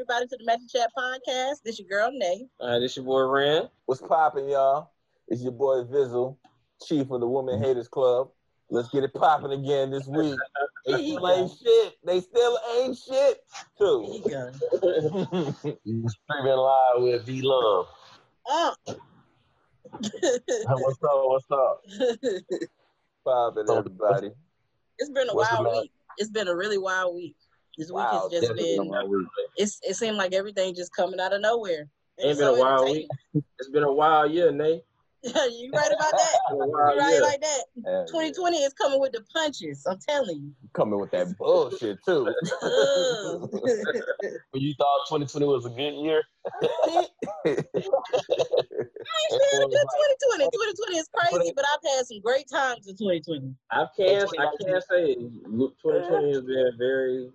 everybody to the Magic Chat podcast. This your girl Nay. All right, this your boy Ren. What's poppin', y'all? It's your boy Vizzle, chief of the Woman mm-hmm. Haters Club. Let's get it popping again this week. They still ain't shit. They still ain't shit, too. You streaming live with V Love. Oh. What's up? What's up? Poppin', everybody. it's been a What's wild week. It's been a really wild week. This week has just Definitely been. my week. It's it seemed like everything just coming out of nowhere. And Ain't it's been a wild entertaining. It's been a wild year, Nate. you right about that. Been You right year. like that. Yeah, 2020 is coming with the punches. I'm telling you. Coming with that bullshit, too. Ugh. When you thought 2020 was a good year, I ain't saying a good 2020. 2020 is crazy, but I've had some great times in 2020. I can't. I can't say. Look, 2020 has been very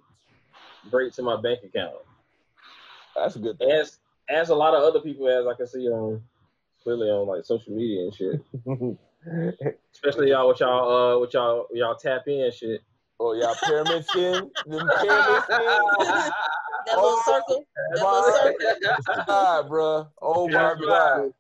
great to my bank account. That's a good thing. As as a lot of other people, as I can see on clearly on like social media and shit. Especially y'all with y'all uh with y'all y'all tap in and shit. oh, y'all pyramid scheme? Them pyramid skin? That little circle. That little circle. God, bro. Oh, my God.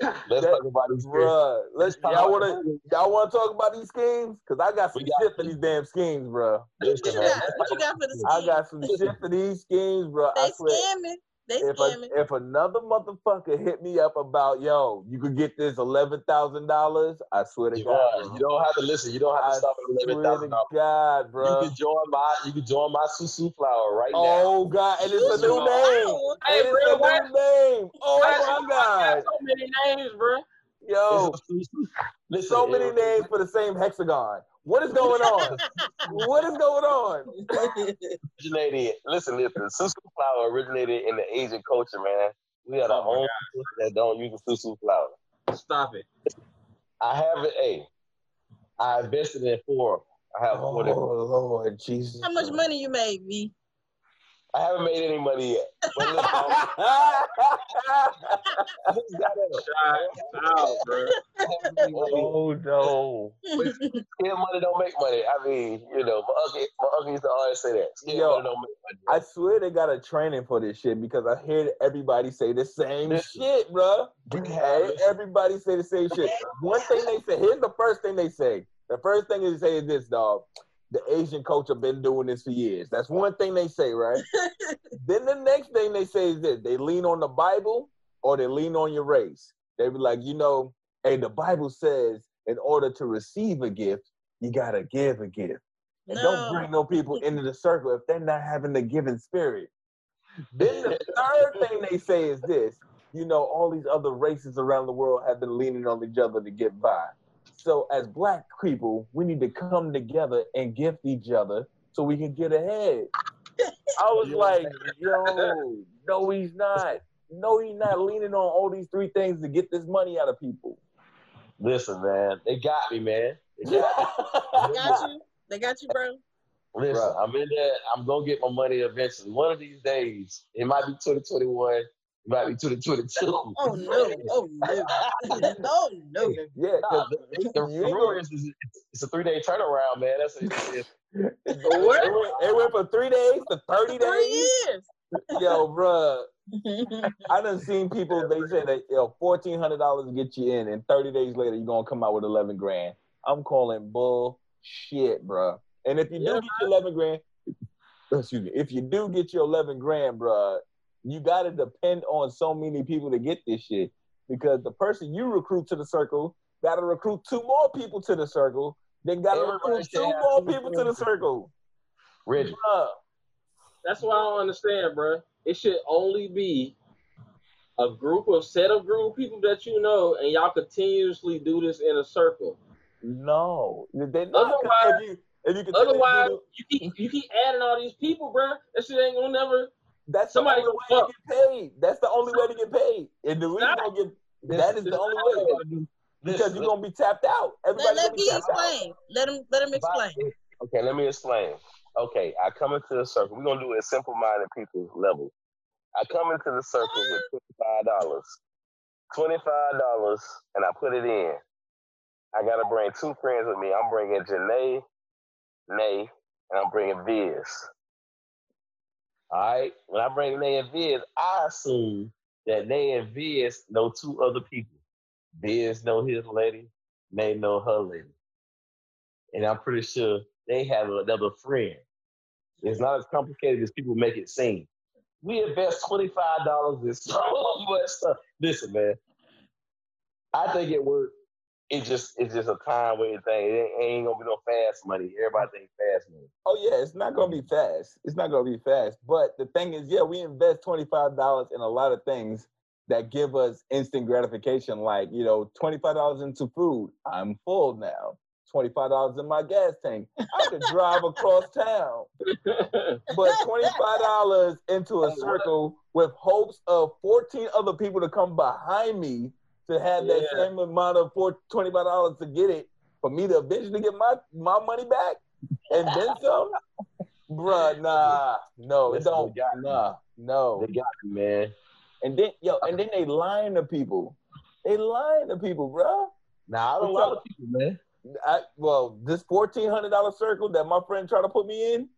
let's That- talk about these things. Bruh, let's talk y'all wanna y'all wanna talk about these schemes? Cause I got some got- shit for these damn schemes, bro. What you got? What you got for the schemes? I got some shit for these schemes, bruh. I They swear. scamming. They If, a, if another motherfucker hit me up about yo, you could get this eleven thousand dollars, I swear to you, God, don't, you don't have to listen. You don't have I to stop at swear eleven to dollars. God, You can join my you can join my Susu flower right now. Oh God, and it's a new name. flower? Hey, And it's bro, a what? new name. Oh my God, So many names, bro. yo, It's Listen, so many names for the same hexagon. What is going on? what is going on? originated. Listen, listen. Susu flower originated in the Asian culture, man. We are the Oh my only people that don't use the Susu flower. Stop it. I have it. Hey, I invested in four. I have Oh four. different- oh, Lord Jesus. How much money you made, V? I haven't made any money yet. But listen, I just got it. Out, bro. oh no. Scared money don't make money. I mean, you know, my uncle, my uncle used to always say that. Scared Yo, money don't make money. I swear they got a training for this shit because I hear everybody say the same shit, bro. You Hey, everybody say the same shit. One thing they say, here's the first thing they say. The first thing they say is this, dog. The Asian culture been doing this for years. That's one thing they say, right? then the next thing they say is this: they lean on the Bible or they lean on your race. They be like, you know, hey, the Bible says in order to receive a gift, you gotta give a gift. And don't bring no people into the circle if they're not having the giving spirit. Then the third thing they say is this: you know, all these other races around the world have been leaning on each other to get by. So as black people, we need to come together and gift each other so we can get ahead. I was Yeah. like, yo, no, he's not. No, he's not leaning on all these three things to get this money out of people. listen, man. They got me, man. They got me. got you. They got you, bro. Listen, Bruh. I'm in there. I'm gonna get my money eventually. One of these days, it might be 2021. It might be 2022. Oh no. Oh no. oh no. Yeah, Nah, the, the, the ain't is, it's a three day turnaround, man. That's it. It's- It went, it went from three days to 30 Three days. years. Yo, bruh, I done seen people, they say that, yo, $1,400 get you in, and 30 days later, you're going to come out with 11 grand. I'm calling bullshit, bruh. And if you do get your 11 grand, excuse me, if you do get your 11 grand, bruh, you got to depend on so many people to get this shit because the person you recruit to the circle got to recruit two more people to the circle, then got to recruit two more two people to the circle. Rich. Bruh. That's why I don't understand, bro. It should only be a group of set of group of people that you know, and y'all continuously do this in a circle. No, they not. Otherwise- if you if you Otherwise, you keep you keep adding all these people, bro. That shit ain't gonna never. That's somebody the only go way to get paid. That's the only way to get paid. And the reason Not- gonna get that is the only way because you're gonna be tapped out. Let, Everybody's let gonna me tapped out. explain. Let him let him explain. Okay, let me explain. Okay, I come into the circle. We're gonna do it at simple minded people level. I come into the circle with twenty five dollars. Twenty five dollars, and I put it in. I gotta bring two friends with me. I'm bringing Janae, Nay, and I'm bringing Viz. All right. When I bring Nay and Viz, I assume that Nay and Viz know two other people. Viz know his lady, Nay know her lady. And I'm pretty sure they have another friend. It's not as complicated as people make it seem. We invest $25 in so much stuff. Listen, man. I think it worked it's just it's just a time waiting thing. It ain't gonna be no fast money. Everybody think fast money. Oh yeah, it's not gonna be fast. It's not gonna be fast. But the thing is, yeah, we invest twenty five dollars in a lot of things that give us instant gratification. Like you know, twenty five dollars into food. I'm full now. Twenty five dollars in my gas tank. I could drive across town. But twenty five dollars into a circle with hopes of fourteen other people to come behind me to have that same amount of four twenty five dollars to get it for me to eventually get my my money back and then some. Bruh, nah, no, it don't. they got me. Nah, no. They got me, man. And then yo, and then they lying to people. They lying to people, bruh. Nah, I don't up? of people, man. I, well, this fourteen hundred dollar circle that my friend tried to put me in,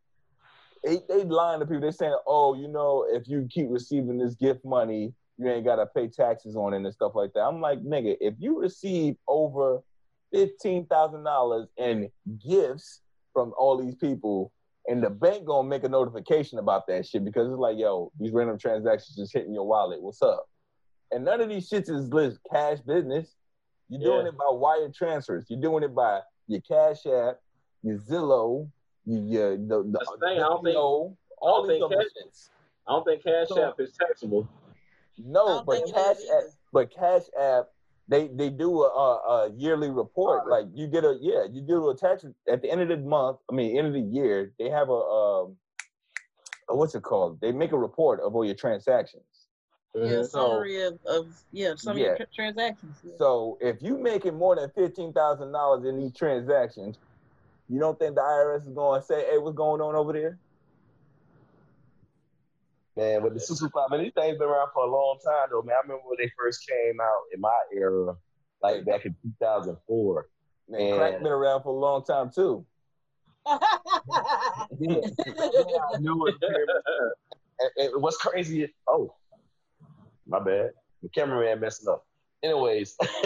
they they lying to people. They saying, oh, you know, if you keep receiving this gift money, you ain't gotta pay taxes on it and stuff like that. I'm like, nigga, if you receive over fifteen thousand dollars in gifts from all these people, and the bank gonna make a notification about that shit because it's like, yo, these random transactions just hitting your wallet. What's up? And none of these shits is list cash business. You're doing Yeah. it by wire transfers. You're doing it by your Cash App, your Zelle, your, your the, the, the thing, I don't think- all I don't these think Cash- I don't think Cash So- App is taxable. I No, but Cash App, but Cash App, they they do a, a, a yearly report. Like you get a yeah, you do a tax at the end of the month. I mean, end of the year, they have a um, a- what's it called? They make a report of all your transactions. Yeah, Mhm. So- summary of, of yeah, some of your tra- transactions. Yeah. So if you making more than fifteen thousand dollars in these transactions, you don't think the IRS is going to say, "Hey, what's going on over there"? Man, with the super five, man, these things been around for a long time though, man. I remember when they first came out in my era, like back in 2004. Man, crack been around for a long time too. I knew it. And, and what's crazy is, oh, my bad. The cameraman messing up. Anyways,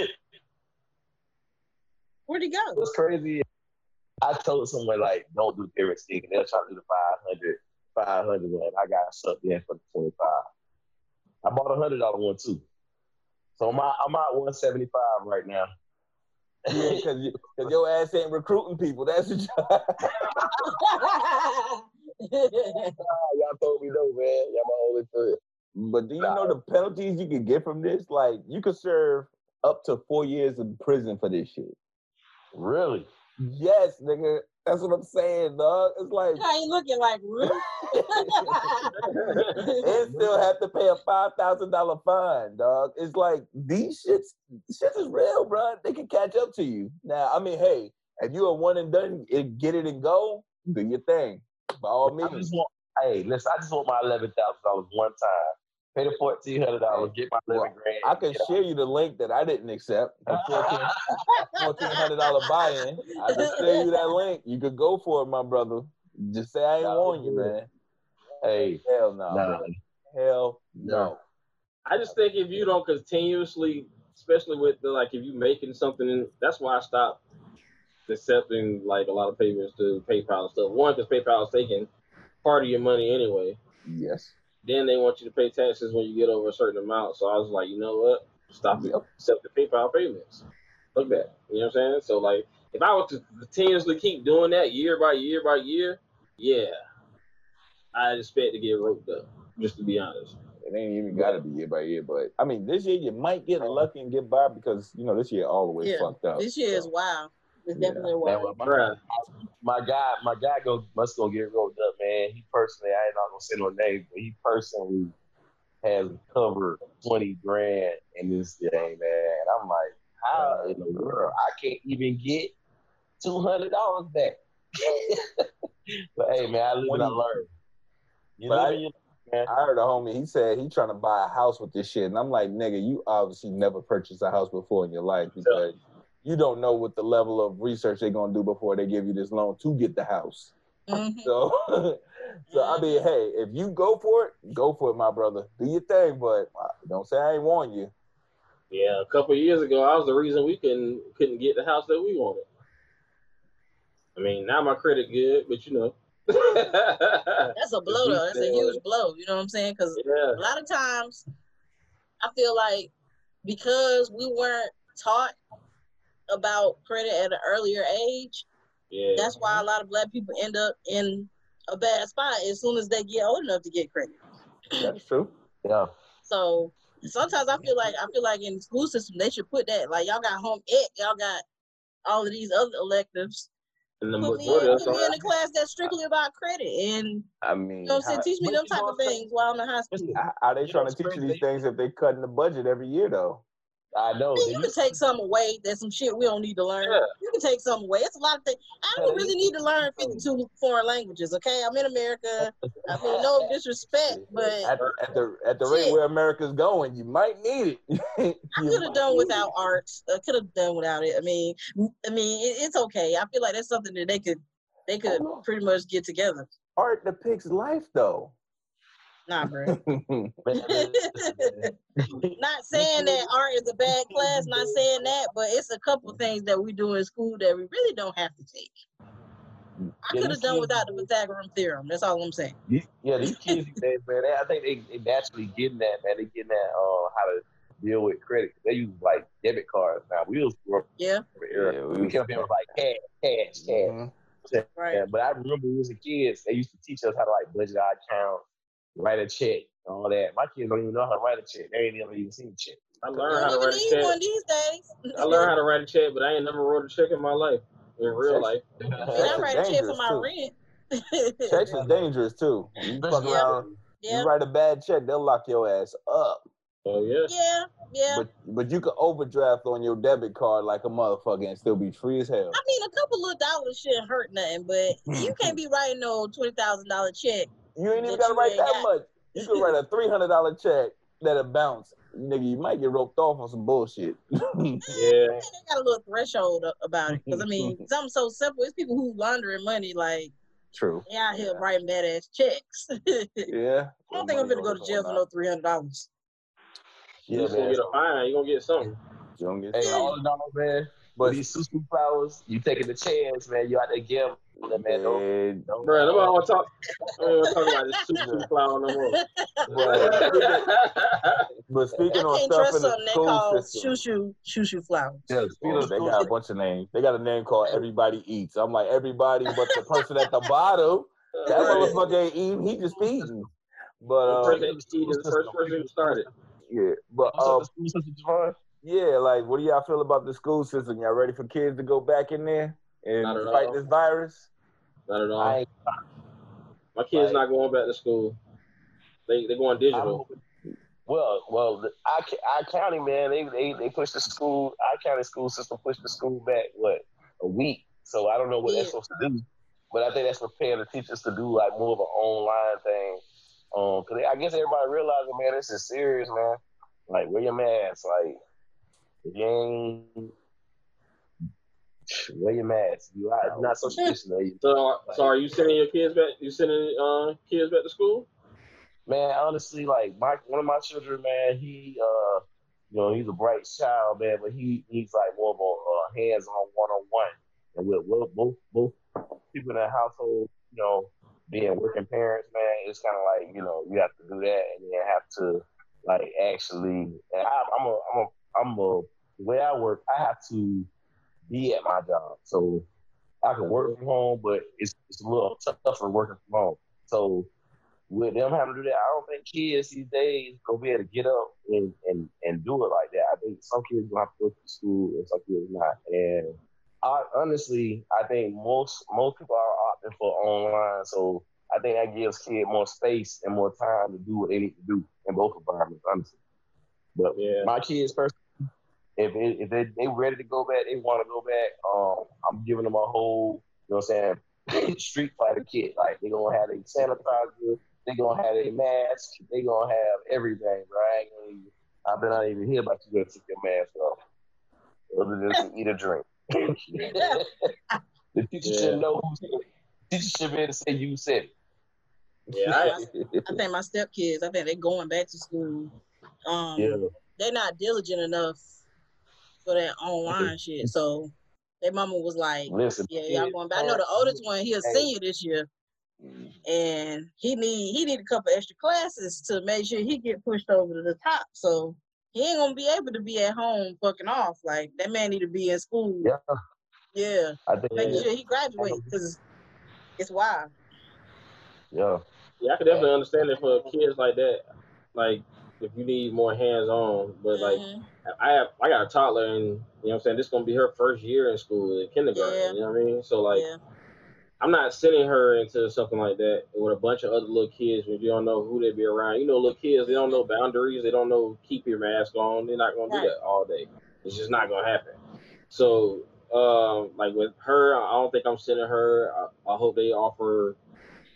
Where'd he go? what's crazy is I told someone like, don't do pyramid scheme, and they'll try to do the 500, 500 one. I got sucked in for the 25. I bought a hundred dollar one too. So I'm at, I'm at 175 right now. Yeah, because you, cause your ass ain't recruiting people. That's the job. Y'all told me no, man. Y'all my only friend. But do you know the penalties you could get from this? Like, you could serve up to four years in prison for this shit. Really? Yes, nigga. That's what I'm saying, dog. It's like, I ain't looking like really. and still have to pay a five thousand dollar fine, dog. It's like these shits, shits is real, bro. They can catch up to you. Now, I mean, hey, if you are one and done, it, get it and go, do your thing. By all I means. just want, hey, listen, I just want my eleven thousand dollars one time. Pay the fourteen hundred dollars, get my eleven Well, grand. I can get out. share you the link that I didn't accept. The fourteen hundred dollar buy-in. I can share you that link. You could go for it, my brother. Just say I ain't Nah, warn you, man. Hey, Hell no. nah, Hell no. I just think if you don't continuously, especially with the like, if you making something, that's why I stopped accepting like a lot of payments to PayPal and stuff. One, because PayPal is taking part of your money anyway. Yes. Then they want you to pay taxes when you get over a certain amount. So I was like, you know what? Stop Yep. accepting PayPal payments. Fuck that. You know what I'm saying? So like, if I was to continuously keep doing that year by year by year, yeah, I'd expect to get roped up. Just to be honest. It ain't even gotta be year by year, but I mean this year you might get lucky and get by because you know this year all the way Yeah, fucked up. This year is wild. It's Yeah. definitely man, wild. well, my, Bruh. My guy, my guy go must go get rolled up, man. He personally, I ain't not gonna say no names, but he personally has covered twenty grand in this thing, man. And I'm like, how in the world I can't even get two hundred dollars back? but hey, man, I live and I 20. learn. You But live I- and you learn, man. I heard a homie, he said he trying to buy a house with this shit. And I'm like, nigga, you obviously never purchased a house before in your life because you don't know what the level of research they're gonna do before they give you this loan to get the house. Mhm. So So I mean, hey, if you go for it, go for it, my brother. Do your thing, but uh, don't say I ain't warn you. Yeah, a couple of years ago, I was the reason we couldn't couldn't get the house that we wanted. I mean, now my credit good, but you know. That's a blow, though. That's a huge blow. You know what I'm saying? Because yeah. a lot of times, I feel like because we weren't taught about credit at an earlier age, Yeah. that's why a lot of black people end up in a bad spot as soon as they get old enough to get credit. That's true. Yeah. So sometimes I feel like I feel like in the school system they should put that like y'all got home ec, y'all got all of these other electives. and the Put me, in, put me in a class that's strictly about credit and I mean, you know what I'm saying, how, teach me them type of things while I'm in high school. how, how they trying to teach you these things if they're cutting the budget every year though? I know. I mean, They you can take some away. There's some shit we don't need to learn. Yeah. You can take some away. It's a lot of things. I don't really need to learn 52 foreign languages. Okay, I'm in America. I mean, no disrespect, but At, at the at the rate where America's going, you might need it. I could have done without it. art. I could have done without it. I mean, I mean, it, it's okay. I feel like that's something that they could, they could pretty much get together. Art depicts life, though. Nah, bro. Not saying that art is a bad class. Not saying that, but it's a couple things that we do in school that we really don't have to take. I Yeah, could have done kids- without the Pythagorean theorem. That's all I'm saying. yeah, these kids these days, man, they, I think they, they naturally getting that, man. They getting that uh, how to deal with credit. They use like debit cards now. We was grew up Yeah, in the era. Yeah, we we was- kept in with like cash, cash, cash. Mhm. right. Yeah, but I remember we was a kid, they used to teach us how to like budget our account, write a check, all that. My kids don't even know how to write a check. They ain't never even seen a check. I You learned how to write a check. one these days. I learned how to write a check, but I ain't never wrote a check in my life. In real life. And I write a check for my too. rent. Checks is dangerous too. You fuck Yeah. around, yeah, you write a bad check, they'll lock your ass up. Oh yeah. yeah, yeah. But but you can overdraft on your debit card like a motherfucker and still be free as hell. I mean, a couple of dollars shouldn't hurt nothing, but you can't be writing no twenty thousand dollar check. You ain't even That gotta write that got. much. You can write a three hundred dollar check that'll bounce. Nigga, you might get roped off on some bullshit. Yeah. They got a little threshold about it. Because I mean, something so simple. It's people who laundering money, like True. they out here writing badass checks. Yeah. I don't think I'm gonna go to jail for no three hundred dollars. You Yeah, just gonna get a fine. You're gonna get something. You don't get Hey, all in all, man. But But these susu flowers, you taking the chance, man. You out there gambling, man. Don't, Yeah, don't, Bro, nobody wanna talk. I don't wanna talk about this super flower no more. but I speaking on can't stuff in the they school call system, shoo shoo shoo shoo flowers. Yeah, oh, they got a bunch of names. They got a name called Everybody Eats. I'm like everybody, but the person at the bottom, that motherfucker ain't eating. He just feeding. But The uh, person that cheated the first person who started. yeah, but what's up, the school system, Javon? yeah, like, what do y'all feel about the school system? Y'all ready for kids to go back in there and Not at fight all. this virus? Not at all. I My kids Like- not going back to school. They they going I'm digital. well, well, the, I ca- our county man, they, they they pushed the school. Our county school system pushed the school back what a week. So I don't know what Yeah. that's supposed to do, but I think that's preparing the teachers to do like more of an online thing. Um, cause I guess everybody realizing, man, this is serious, man. Like wear your mask. Like if you ain't wear your mask. You are not social distancing. So, so are you sending your kids back? You sending uh kids back to school? Man, honestly, like my one of my children, man, he uh, you know, he's a bright child, man, but he he's like more of a uh, hands-on one-on-one, and with both both both people in the household, you know, being working parents, man, it's kind of like you know you have to do that, and then have to like actually, and I, I'm a I'm a I'm a the way I work, I have to be at my job, so I can work from home, but it's it's a little tougher working from home, so with them having to do that, I don't think kids these days gonna be able to get up and, and, and do it like that. I think some kids gonna have to go to school and some kids not. And I honestly, I think most most people are opting for online, so I think that gives kids more space and more time to do what they need to do in both environments, honestly. But Yeah. my kids personally, if it, if they they ready to go back, they want to go back. Um, I'm giving them a whole, you know, what I'm saying, street fighter kit. Like they gonna have a sanitizer, they gonna have a mask, they gonna have everything, right? I, ain't gonna even, I bet not even hear about you gonna take your mask off, other than to eat a drink. the teacher Yeah. should know who said it. The teacher should be able to say you said it. Yeah, I, I think my stepkids, I think they're going back to school. Um, yeah. they're not diligent enough for that online shit. So their mama was like, Listen, "Yeah, y'all going back." I know the oldest one, he a senior this year, mm-hmm. and he need he need a couple extra classes to make sure he get pushed over to the top. So he ain't gonna be able to be at home fucking off. Like that man need to be in school. Yeah, Yeah, I think. making sure he graduates because it's wild. Yeah, yeah, I could definitely understand it for kids like that. Like if you need more hands on, but like Mhm. I have I got a toddler and you know what I'm saying this is gonna be her first year in school in kindergarten. Yeah. You know what I mean? So like yeah, I'm not sending her into something like that with a bunch of other little kids when you don't know who they be around. You know, little kids they don't know boundaries. They don't know keep your mask on. They're not gonna Right. do that all day. It's just not gonna happen. So um, like with her, I don't think I'm sending her. I, I hope they offer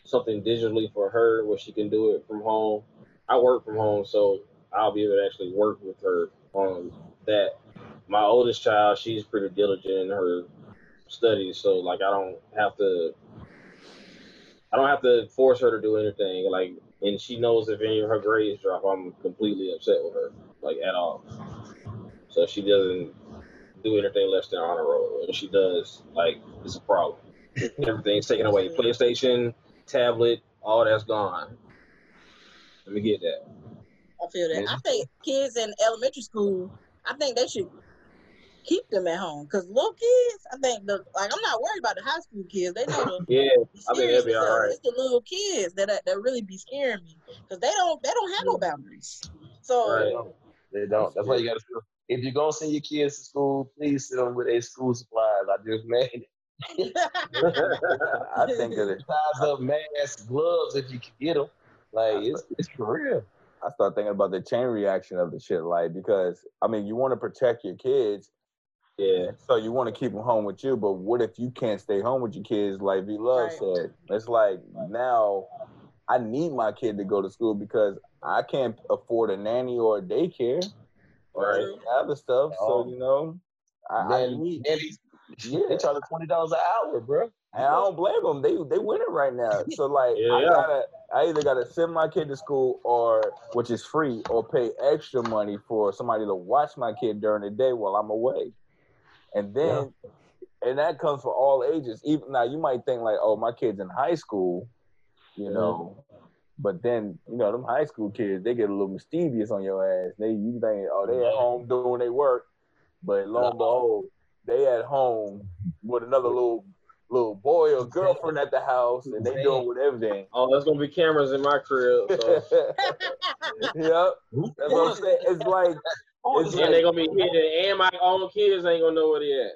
something digitally for her where she can do it from home. I work from home, so I'll be able to actually work with her on that. My oldest child, she's pretty diligent in her studies, so like I don't have to I don't have to force her to do anything. Like and she knows if any of her grades drop, I'm completely upset with her, like at all. So she doesn't do anything less than honor roll. And she does, like it's a problem. Everything's taken away. PlayStation, tablet, all that's gone. Let me get that. I feel that. I think kids in elementary school, I think they should keep them at home because little kids, I think the like I'm not worried about the high school kids. They know the, Yeah, the I think they'll be seriousness of it. alright. It's the little kids that that really be scaring me because they don't they don't have no boundaries. So Right. they don't. That's why you gotta. If you're gonna send your kids to school, please send them with their school supplies. I just made it. I think of it. Size up masks, gloves if you can get them. Like it's it's for real. I start thinking about the chain reaction of the shit, like because I mean, you want to protect your kids, yeah. so you want to keep them home with you. But what if you can't stay home with your kids? Like V Love Right. said, it's like now I need my kid to go to school because I can't afford a nanny or a daycare or Right. any other stuff. So oh. you know, I, I need. Nannies, Yeah. they charge twenty dollars an hour, bro. And I don't blame them. They they winning right now. So like I Yeah. gotta I either gotta send my kid to school or which is free or pay extra money for somebody to watch my kid during the day while I'm away. And then and that comes for all ages. Even now you might think like, oh, my kid's in high school, you know. But then, you know, them high school kids, they get a little mischievous on your ass. They you think, oh, they at home doing their work. But lo and behold, they at home with another little little boy or girlfriend at the house, and they doing with everything. Oh, there's gonna be cameras in my crib. So. yep, that's what I'm saying. It's like it's and they're gonna be hidden, and my own kids ain't gonna know where they at.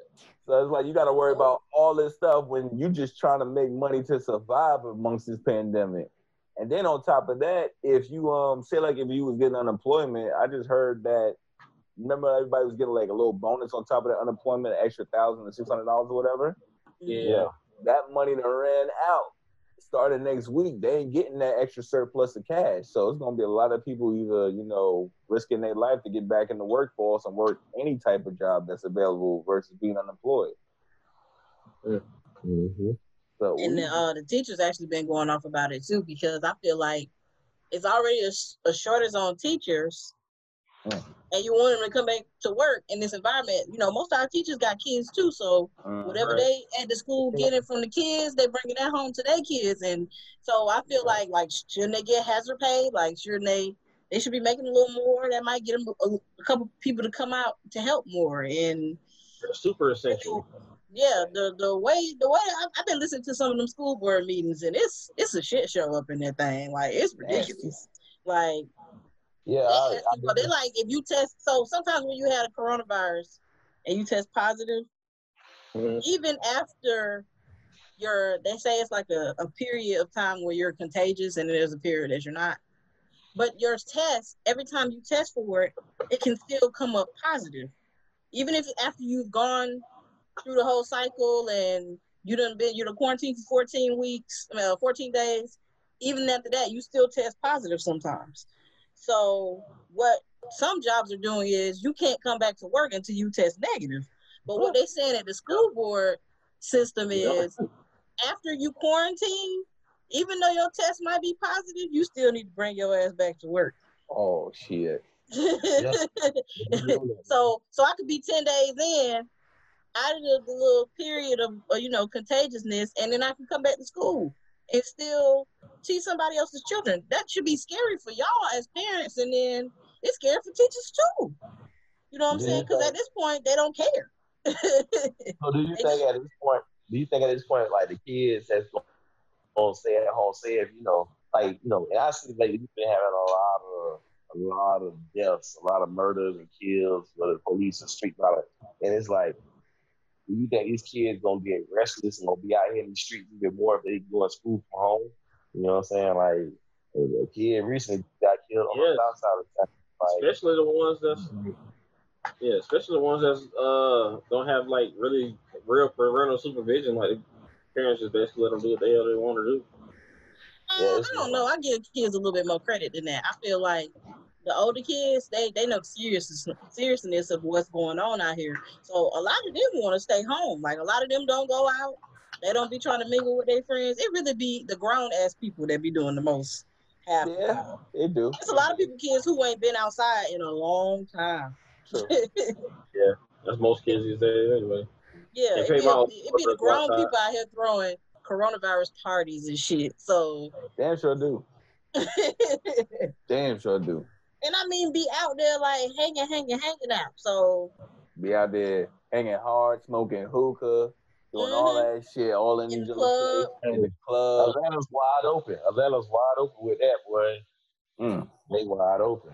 so it's like you got to worry about all this stuff when you just trying to make money to survive amongst this pandemic. And then on top of that, if you um say like if you was getting unemployment, I just heard that remember everybody was getting like a little bonus on top of the unemployment, an extra thousand or six hundred dollars or whatever. Yeah. that money that ran out started next week. They ain't getting that extra surplus of cash. So it's gonna be a lot of people either, you know, risking their life to get back in the workforce and work any type of job that's available versus being unemployed. Mm-hmm. So and we- the, uh, the teachers actually been going off about it too because I feel like it's already a, sh- a shortage on teachers, Mm. and you want them to come back to work in this environment. You know, most of our teachers got kids too, so Mhm. whatever Right. they at the school getting from the kids, they bringing that home to their kids, and so I feel like like shouldn't they get hazard pay? Like shouldn't they? They should be making a little more. That might get them a, a couple people to come out to help more and They're super essential. yeah, the the way the way I, I've been listening to some of them school board meetings, and it's it's a shit show up in that thing. Like it's ridiculous. Like Yeah, they, I, ask people- they like if you test. So sometimes when you had a coronavirus and you test positive, Mhm. even after your they say it's like a, a period of time where you're contagious and there's a period that you're not. But your test, every time you test for it, it can still come up positive. Even if after you've gone through the whole cycle and you done been you're quarantined for 14 weeks, I mean, uh, 14 days, even after that, you still test positive sometimes. So what some jobs are doing is you can't come back to work until you test negative. But what they saying at the school board system is after you quarantine, even though your test might be positive, you still need to bring your ass back to work. Oh shit. so so I could be 10 days in out of the, the little period of uh, you know contagiousness and then I can come back to school and still teach somebody else's children. That should be scary for y'all as parents and then it's scary for teachers too. You know what I'm Yeah. saying? Because at this point they don't care. So do you think at this point, do you think at this point, like the kids that's going to stay at home, say if you know, like you know, and I see lately you've been having a lot of a lot of deaths, a lot of murders and kills, whether police and street violence, and it's like, do you think these kids gonna get restless and gonna be out here in the streets even more if they go to school from home? You know what I'm saying? Like a a kid recently got killed on Yes. the south side of town. Like, especially the ones that's yeah, especially the ones that's uh don't have like really real parental supervision. Like the parents just basically let them do what the hell they want to do. Uh, it's- I don't know. I give kids a little bit more credit than that. I feel like the older kids, they they know seriousness seriousness of what's going on out here. So a lot of them want to stay home. Like a lot of them don't go out. They don't be trying to mingle with their friends. It really be the grown ass people that be doing the most. Half. Yeah, they do. It's a lot of people, kids who ain't been outside in a long time. True. That's most kids these days anyway. Yeah, it pay be, my a- own it be the workers grown outside. people out here throwing coronavirus parties and shit. So Damn sure do. Damn sure do. And I mean, be out there like hanging, hanging, hanging out. So Be out there hanging hard, smoking hookah, doing all that shit, all in, In these the other places, in the club. Atlanta's wide open. Atlanta's wide open with that boy. Mm. They wide open.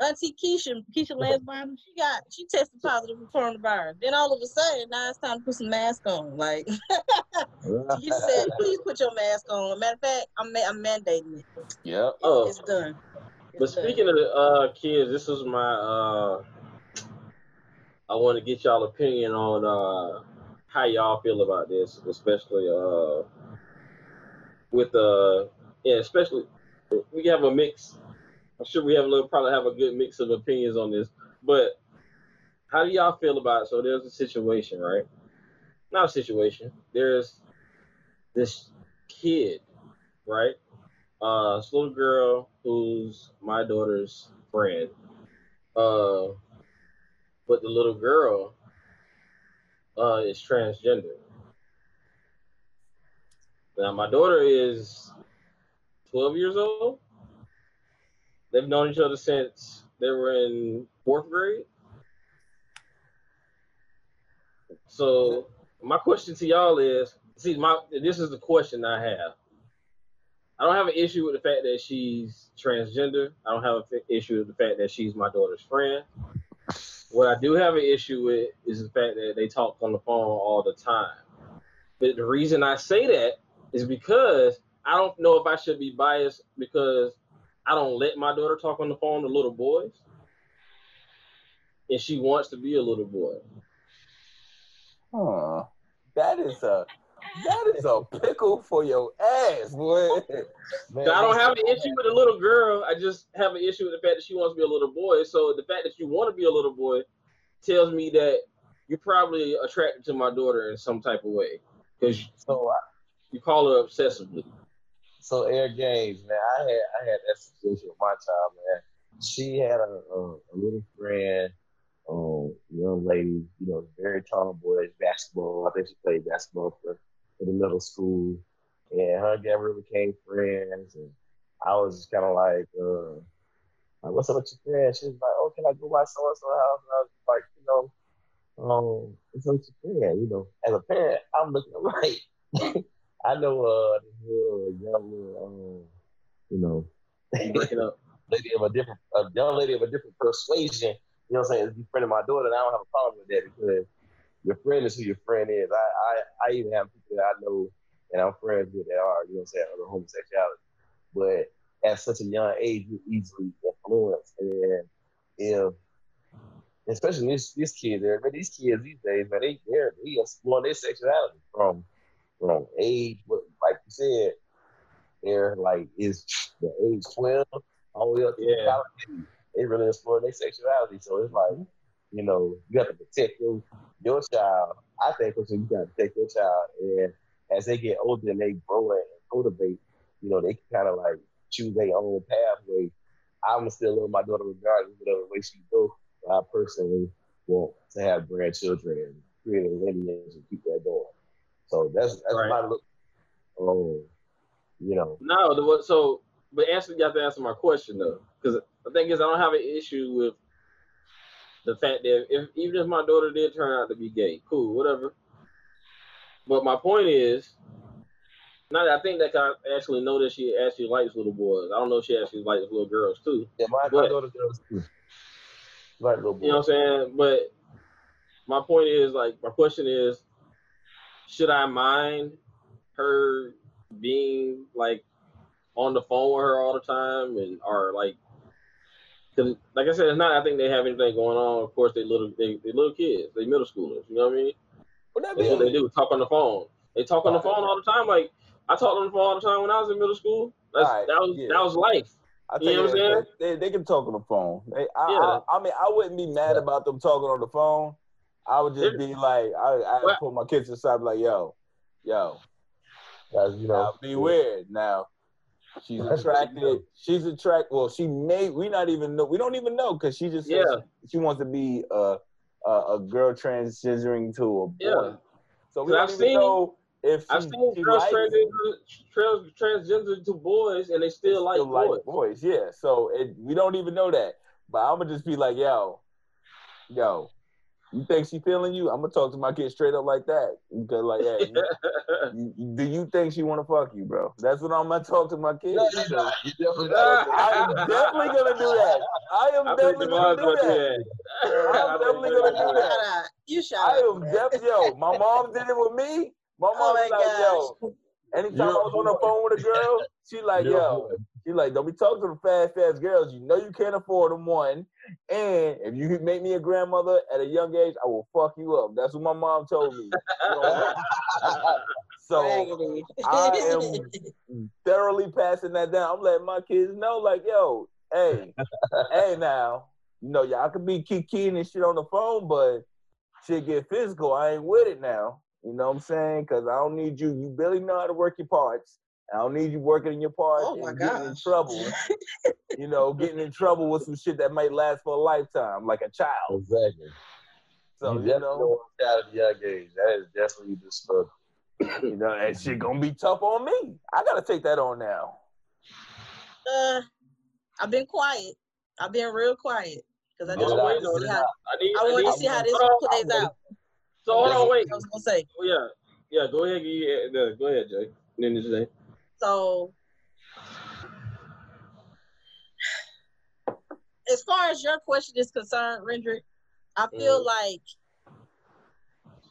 Auntie Keisha, Keisha Lance Bottom, she got she tested positive for coronavirus. Then all of a sudden, now it's time to put some mask on. Like she said, please put your mask on. Matter of fact, I'm I'm mandating it. Yep. Oh, It's done. But speaking of uh, kids, this is my. Uh, I want to get y'all opinion on uh, how y'all feel about this, especially uh, with uh, yeah, especially we have a mix. I'm sure we have a little, probably have a good mix of opinions on this. But how do y'all feel about? So there's a situation, right? Not a situation. There's this kid, right? uh, this little girl who's my daughter's friend. Uh, but the little girl uh, is transgender. Now, my daughter is 12 years old. They've known each other since they were in fourth grade. So, my question to y'all is see, my this is the question I have. I don't have an issue with the fact that she's transgender. I don't have an issue with the fact that she's my daughter's friend. What I do have an issue with is the fact that they talk on the phone all the time. But the reason I say that is because I don't know if I should be biased because I don't let my daughter talk on the phone to little boys. And she wants to be a little boy. Huh. That is a that is a pickle for your ass, boy. Man, So I don't have an issue with a little girl. I just have an issue with the fact that she wants to be a little boy. So the fact that you want to be a little boy tells me that you're probably attracted to my daughter in some type of way because So, I- you call her obsessively. so Air Games, man, I had I had that situation with my child, man. She had a, a, a little friend, um, young lady, you know, very tomboyish basketball. I think she played basketball for, the middle school, and her and Gabrielle became friends. And I was just kind of like, uh, like, what's up with your friend? She was like, oh, can I go by so and so house? And I was like, you know, um, what's up with your friend? You know, as a parent, I'm looking like. I know uh this little young little um you know Breaking up. lady of a different a young lady of a different persuasion, you know what I'm saying, is be friend of my daughter, and I don't have a problem with that because your friend is who your friend is. I I, I even have people that I know and I'm friends with that are, you know what I'm saying, other homosexuality. But at such a young age you easily influenced and if especially these these kids, man, these kids these days, man, they they're they exploring their sexuality from from age, what like you said, they're like is the age twelve all the way up to Yeah. college. They really explore their sexuality. So it's like, you know, you have to protect your your child. I think you gotta protect your child and as they get older and they grow and cultivate, you know, they can kind of like choose their own pathway. I'm still love my daughter regardless of whatever way she goes. I personally want to have grandchildren and create a lineage and keep that going. So that's that's Right. my look. Oh, you know, No, the? So, but answer you have to answer my question though, because the thing is, I don't have an issue with the fact that if even if my daughter did turn out to be gay, cool, whatever. But my point is, now that I think that I actually know that she actually likes little boys. I don't know if she actually likes little girls too. yeah, my, my daughter does too. Like little boy. You know what I'm saying? But my point is, like, my question is, should I mind her being like on the phone with her all the time and or like, because like I said, it's not. I think they have anything going on. Of course, they little they, they little kids, they middle schoolers. You know what I mean? What that That's what they do. Talk on the phone. They talk on the phone all the time. Like I talked on the phone all the time when I was in middle school. That's, Alright, that was yeah. that was life. I You know what I'm saying? They, they can talk on the phone. They, I, Yeah. I, I mean, I wouldn't be mad about them talking on the phone. I would just be like, I, I put my kids aside, like, yo, yo, That's, you know, now be weird. Now, she's That's what you attracted. She's attracted. Well, she may. We not even know. We don't even know because she just said Yeah. she, she wants to be a, a a girl transitioning to a boy. Yeah. So we 'Cause don't I've even seen- know if she, I've seen she girls likes- transgender, transgender to boys, and they still like still boys. boys. Yeah. So it, we don't even know that. But I'm gonna just be like, yo, yo, you think she feeling you? I'm gonna talk to my kid straight up like that. Because like, hey, you- you- do you think she want to fuck you, bro? That's what I'm gonna talk to my kid. No, you not. Definitely not. I am definitely gonna do that. I am I definitely gonna do that. that. I'm definitely gonna do that. You shout I out. am definitely yo. My mom did it with me. My oh mom Oh was my like, yo. Anytime You're I was on the phone with a girl, she like, You're yo, she like, don't be talking to the fast ass girls. You know you can't afford them. One, and if you make me a grandmother at a young age, I will fuck you up. That's what my mom told me. So I am thoroughly passing that down. I'm letting my kids know, like, yo, hey, hey, now, you know, y'all could be kikiing and shit on the phone, but shit get physical. I ain't with it now. You know what I'm saying? Because I don't need you. You barely know how to work your parts. I don't need you working in your parts Oh my and getting in trouble. you know, getting in trouble with some shit that might last for a lifetime, like a child. Exactly. So you you know, don't want a child a young age. That is definitely the struggle. you know that shit gonna be tough on me. I gotta take that on now. Uh, I've been quiet. I've been real quiet because I just it wanted to see how I need. I wanted to need- see how this on, plays out. So hold on, wait. I was gonna say. Oh, yeah, yeah. Go ahead, you, uh, go ahead, Jay. Then this Jay. So, as far as your question is concerned, Rendrick, I feel Mhm. like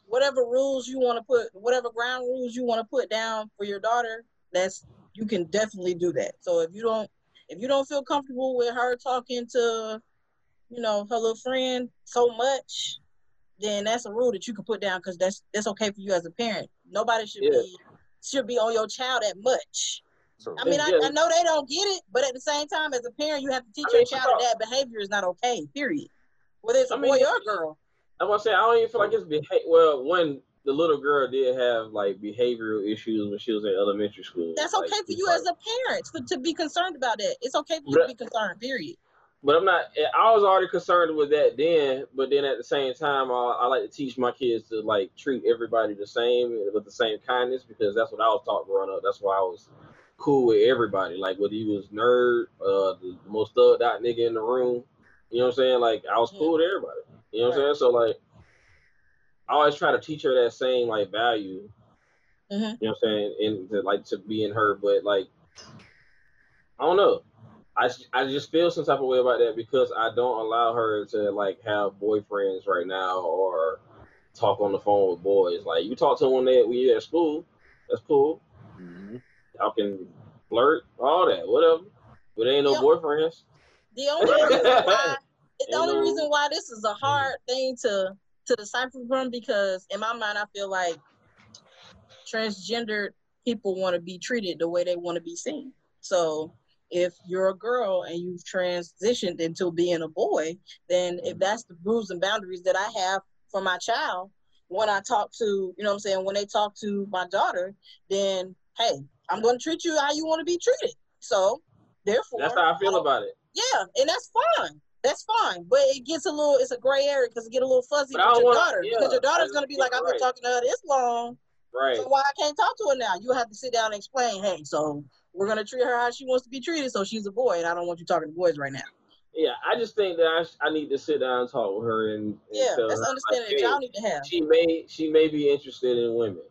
whatever rules you want to put, whatever ground rules you want to put down for your daughter, that's you can definitely do that. So if you don't, if you don't feel comfortable with her talking to, you know, her little friend so much, then that's a rule that you can put down because that's that's okay for you as a parent. Nobody should Yeah. be should be on your child that much. So I mean, I, Yeah. I know they don't get it, but at the same time, as a parent, you have to teach I your child that behavior is not okay. Period. Whether it's a I mean, boy or a girl. I'm gonna say I don't even feel like it's beha- well when the little girl did have like behavioral issues when she was in elementary school. That's like, okay for you like- as a parent to be concerned about that. It's okay for you to be concerned. Period. But I'm not. I was already concerned with that then. But then at the same time, I, I like to teach my kids to like treat everybody the same with the same kindness because that's what I was taught growing up. That's why I was cool with everybody. Like whether he was nerd, uh, the most thugged out nigga in the room. You know what I'm saying? Like I was cool with everybody. You know what I'm saying? So like, I always try to teach her that same like value. Mhm. You know what I'm saying? And to, like to be in her, but like, I don't know. I, s- I just feel some type of way about that because I don't allow her to like have boyfriends right now or talk on the phone with boys. Like you talk to them when they when you're at school, that's cool. Mhm. Y'all can flirt, all that, whatever. But ain't no Yep. boyfriends. The only reason why the only no- reason why this is a hard thing to to decipher from because in my mind I feel like transgendered people want to be treated the way they want to be seen. So if you're a girl and you've transitioned into being a boy, then if mm-hmm. that's the rules and boundaries that I have for my child, when I talk to, you know what I'm saying, when they talk to my daughter, then hey, I'm going to treat you how you want to be treated. So, therefore, That's how I feel don't- about it. Yeah, and that's fine. That's fine, but it gets a little. It's a gray area because it get a little fuzzy But with your want- daughter yeah, because your daughter's gonna be like, "I've been talking to her this long, Right. so why I can't talk to her now?" You have to sit down and explain. Hey, so we're gonna treat her how she wants to be treated. So she's a boy, and I don't want you talking to boys right now. Yeah, I just think that I, sh- I need to sit down and talk with her and, and Yeah, tell that's her, understanding like, that y'all need to have. she may she may be interested in women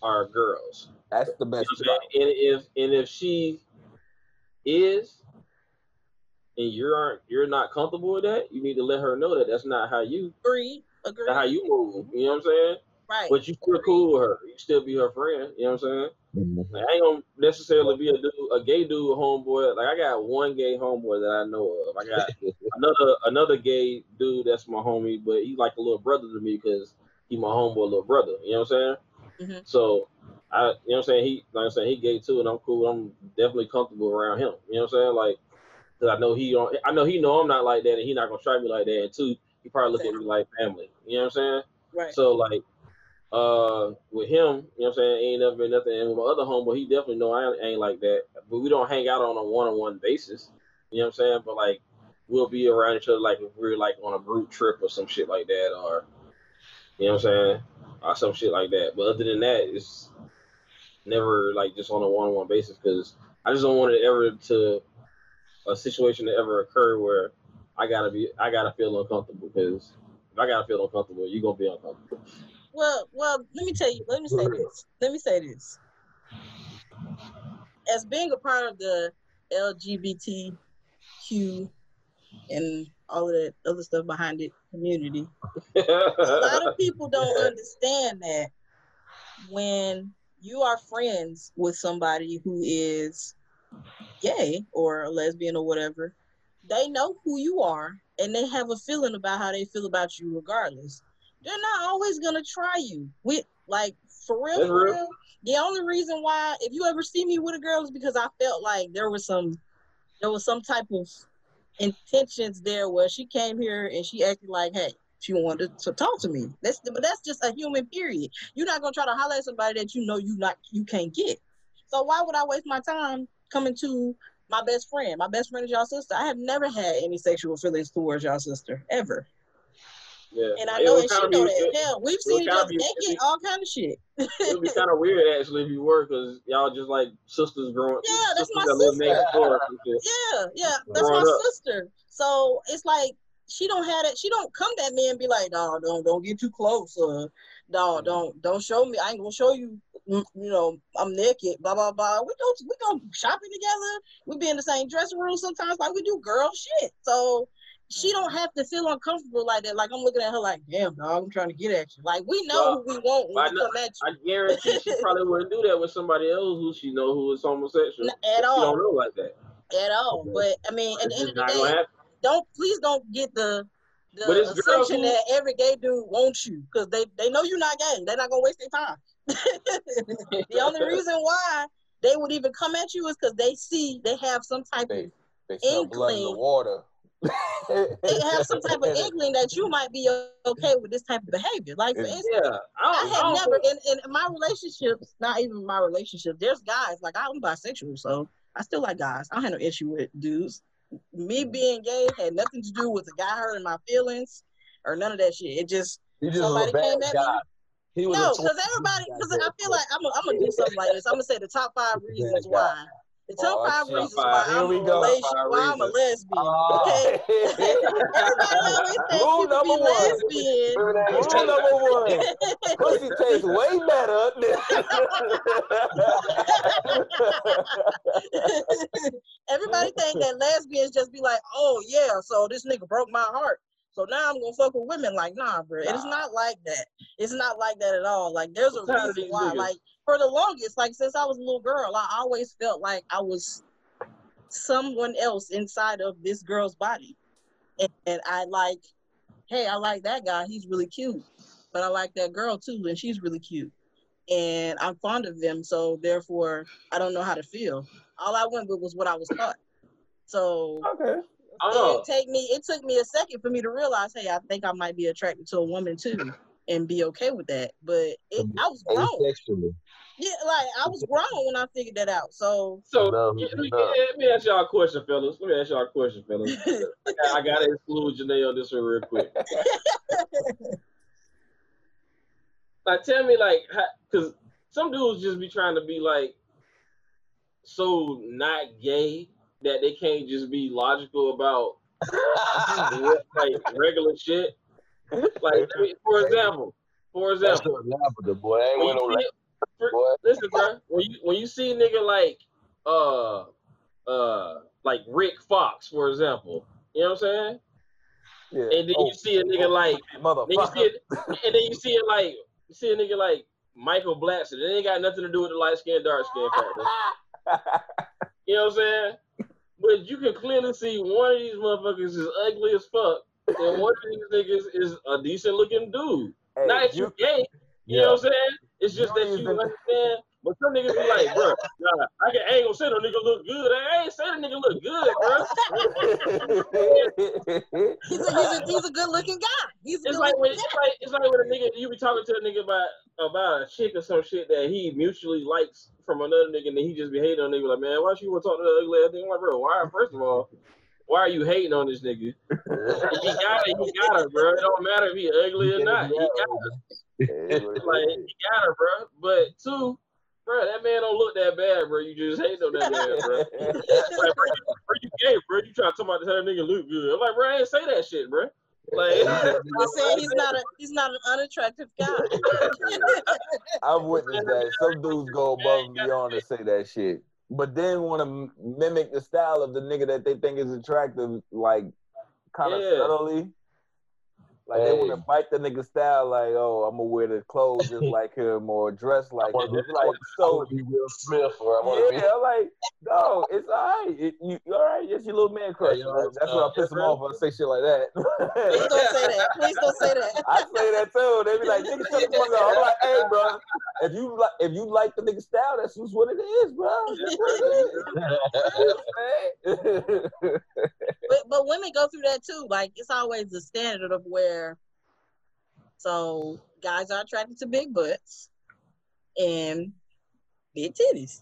or girls. That's the best. You know what I'm saying? And if and if she is, and you aren't you're not comfortable with that, you need to let her know that that's not how you Agree, agree. how you move. You know what I'm saying? Right. But you still cool with her. You still be her friend. You know what I'm saying? Like, I ain't gonna necessarily be a dude, a gay dude homeboy. Like I got one gay homeboy that I know of. I got another another gay dude that's my homie, but he's like a little brother to me because he my homeboy little brother. You know what I'm saying? Mhm. So I, you know what I'm saying? He like I'm saying he gay too, and I'm cool. I'm definitely comfortable around him. You know what I'm saying? Like, cause I know he don't. I know he know I'm not like that, and he not gonna try me like that. And two, he probably look at me like family. You know what I'm saying? right. So like uh with him, you know what I'm saying, ain't never been nothing. And with my other homeboy, he definitely know I ain't, like that. But we don't hang out on a one on one basis. You know what I'm saying? But like we'll be around each other like if we're like on a group trip or some shit like that or you know what I'm saying? Or some shit like that. But other than that, it's never like just on a one on one basis because I just don't want it ever to a situation to ever occur where I gotta be I gotta feel uncomfortable because if I gotta feel uncomfortable, you're gonna be uncomfortable. Well, well, let me tell you. Let me say this. Let me say this. As being a part of the LGBTQ and all of that other stuff behind it community, a lot of people don't understand that when you are friends with somebody who is gay or a lesbian or whatever, they know who you are and they have a feeling about how they feel about you regardless. They're not always gonna try you. We like for real, That's for real. real. The only reason why if you ever see me with a girl is because I felt like there was some there was some type of intentions there where she came here and she acted like, hey, she wanted to talk to me. That's but that's just a human period. You're not gonna try to holler at somebody that you know you not you can't get. So why would I waste my time coming to my best friend? My best friend is y'all sister. I have never had any sexual feelings towards y'all sister ever, Yeah. and I It know and she know that. Hell, we've seen each other naked, all kind of shit. it would be kind of weird actually if you were, because y'all just like sisters growing. Yeah, that's my that sister. next door or some shit. Yeah, yeah, that's my up. sister. So it's like she don't have it. She don't come at me and be like, "No, don't don't get too close." Or, "No, don't don't show me. I ain't gonna show you. mm, You know, I'm naked." Blah blah blah. We go we go shopping together. We be in the same dressing room sometimes. Like we do girl shit. So she don't have to feel uncomfortable like that. Like I'm looking at her like, "Damn, dog, I'm trying to get at you." Like we know who we want I when we know- come at you. I guarantee she probably wouldn't do that with somebody else who she know who is homosexual. N- at She all. don't know like that. At all. But I mean, at It's the end of the day, don't please don't get the the But assumption who- that every gay dude wants you because they they know you're not gay. They're not gonna waste their time. the only reason why they would even come at you is because they see they have some type of They, they smell blood in the Inkling. water. They have some type of inkling that you might be okay with this type of behavior. Like for instance, Yeah, I, I don't, I have never think- in, in my relationships, not even my relationship. There's guys like I'm bisexual, so I still like guys. I don't have no issue with dudes. Me mm-hmm. being gay had nothing to do with a guy hurting my feelings or none of that shit. It just He just somebody was a bad came at me. guy. He was no, because everybody. Because I feel like I'm. I'm gonna do something like this. I'm gonna say the top five reasons guy. why. The top Oh, five reasons Top why. Here I'm we a go. five why I'm a lesbian. Oh. Okay. Everybody always say Rule be number one. lesbian. Rule number one. Pussy tastes way better. Everybody think that lesbians just be like, oh yeah, so this nigga broke my heart. So now I'm gonna fuck with women. Like, nah, bro. It's not like that. It's not like that at all. Like, there's a I'm tired of reason why. niggas. Like, for the longest, like since I was a little girl, I always felt like I was someone else inside of this girl's body. And, and I like, hey, I like that guy. He's really cute. But I like that girl too, and she's really cute. And I'm fond of them, so therefore I don't know how to feel. All I went with was what I was taught. So okay. I it didn't take me it took me a second for me to realize, hey, I think I might be attracted to a woman too. And be okay with that. But it, I was grown. Yeah, like I was grown when I figured that out. So So No, yeah, let, me, no. let me ask y'all a question, fellas. Let me ask y'all a question, fellas. I, got- I gotta exclude Janae on this one real quick. Like, tell me, like, because some dudes just be trying to be like so not gay that they can't just be logical about like regular shit. Like, for example, for example, Labrador, boy. I ain't when went you on see, for- boy. listen, bro. When you when you see a nigga like uh uh like Rick Fox, for example, you know what I'm saying? Yeah. And then Oh, you see a nigga like then you see motherfucker. it, and then you see it like you see a nigga like Michael Blackson. It ain't got nothing to do with the light skin, dark skin factor. You know what I'm saying? But you can clearly see one of these motherfuckers is ugly as fuck, and one of these niggas is a decent looking dude. Hey, Not that you gay, you know what I'm saying? It's just You that you even- understand. But some niggas be like, bro, nah, I, can, I ain't gonna say no nigga look good. I ain't say the nigga look good, bro. he's a, he's a, he's a good looking guy. He's a It's good like when looking it's like it's like when a nigga you be talking to a nigga about about a chick or some shit that he mutually likes from another nigga, and then he just be hating on nigga like, man, why you want to talk to that ugly ass nigga? I'm like, bro, why? First of all, why are you hating on this nigga? He got it, he got it, bro. It don't matter if he ugly or not. He got it. Like he got her, bro. But two, bro, that man don't look that bad, bro. You just hate on that man, bro. Like, bro, you, bro, you gay, bro. You try to talk about how that nigga look good. I'm like, bro, I ain't say that shit, bro. Like, I said he's not a he's not an unattractive guy. I've witnessed that. Some dudes go above and beyond to say that shit, but then want to mimic the style of the nigga that they think is attractive, like kind of Yeah. subtly. Like they want to Hey. bite the nigga style, like, oh, I'm gonna wear the clothes just like him or dress like I him. wanna be- like I so. want to be Will Smith, or I want to Yeah, I'm like, no, it's all right. It, you, you all right? It's your little man crush. Yeah, Like, that's uh, what I piss him off when I say shit like that. Please don't say that. Please don't say that. I say that too. They be like, nigga, shut the fuck up. I'm like, hey, bro, if you like, if you like the nigga style, that's just what it is, bro. That's what it is. but but women go through that too. Like it's always the standard of where so guys are attracted to big butts and big titties.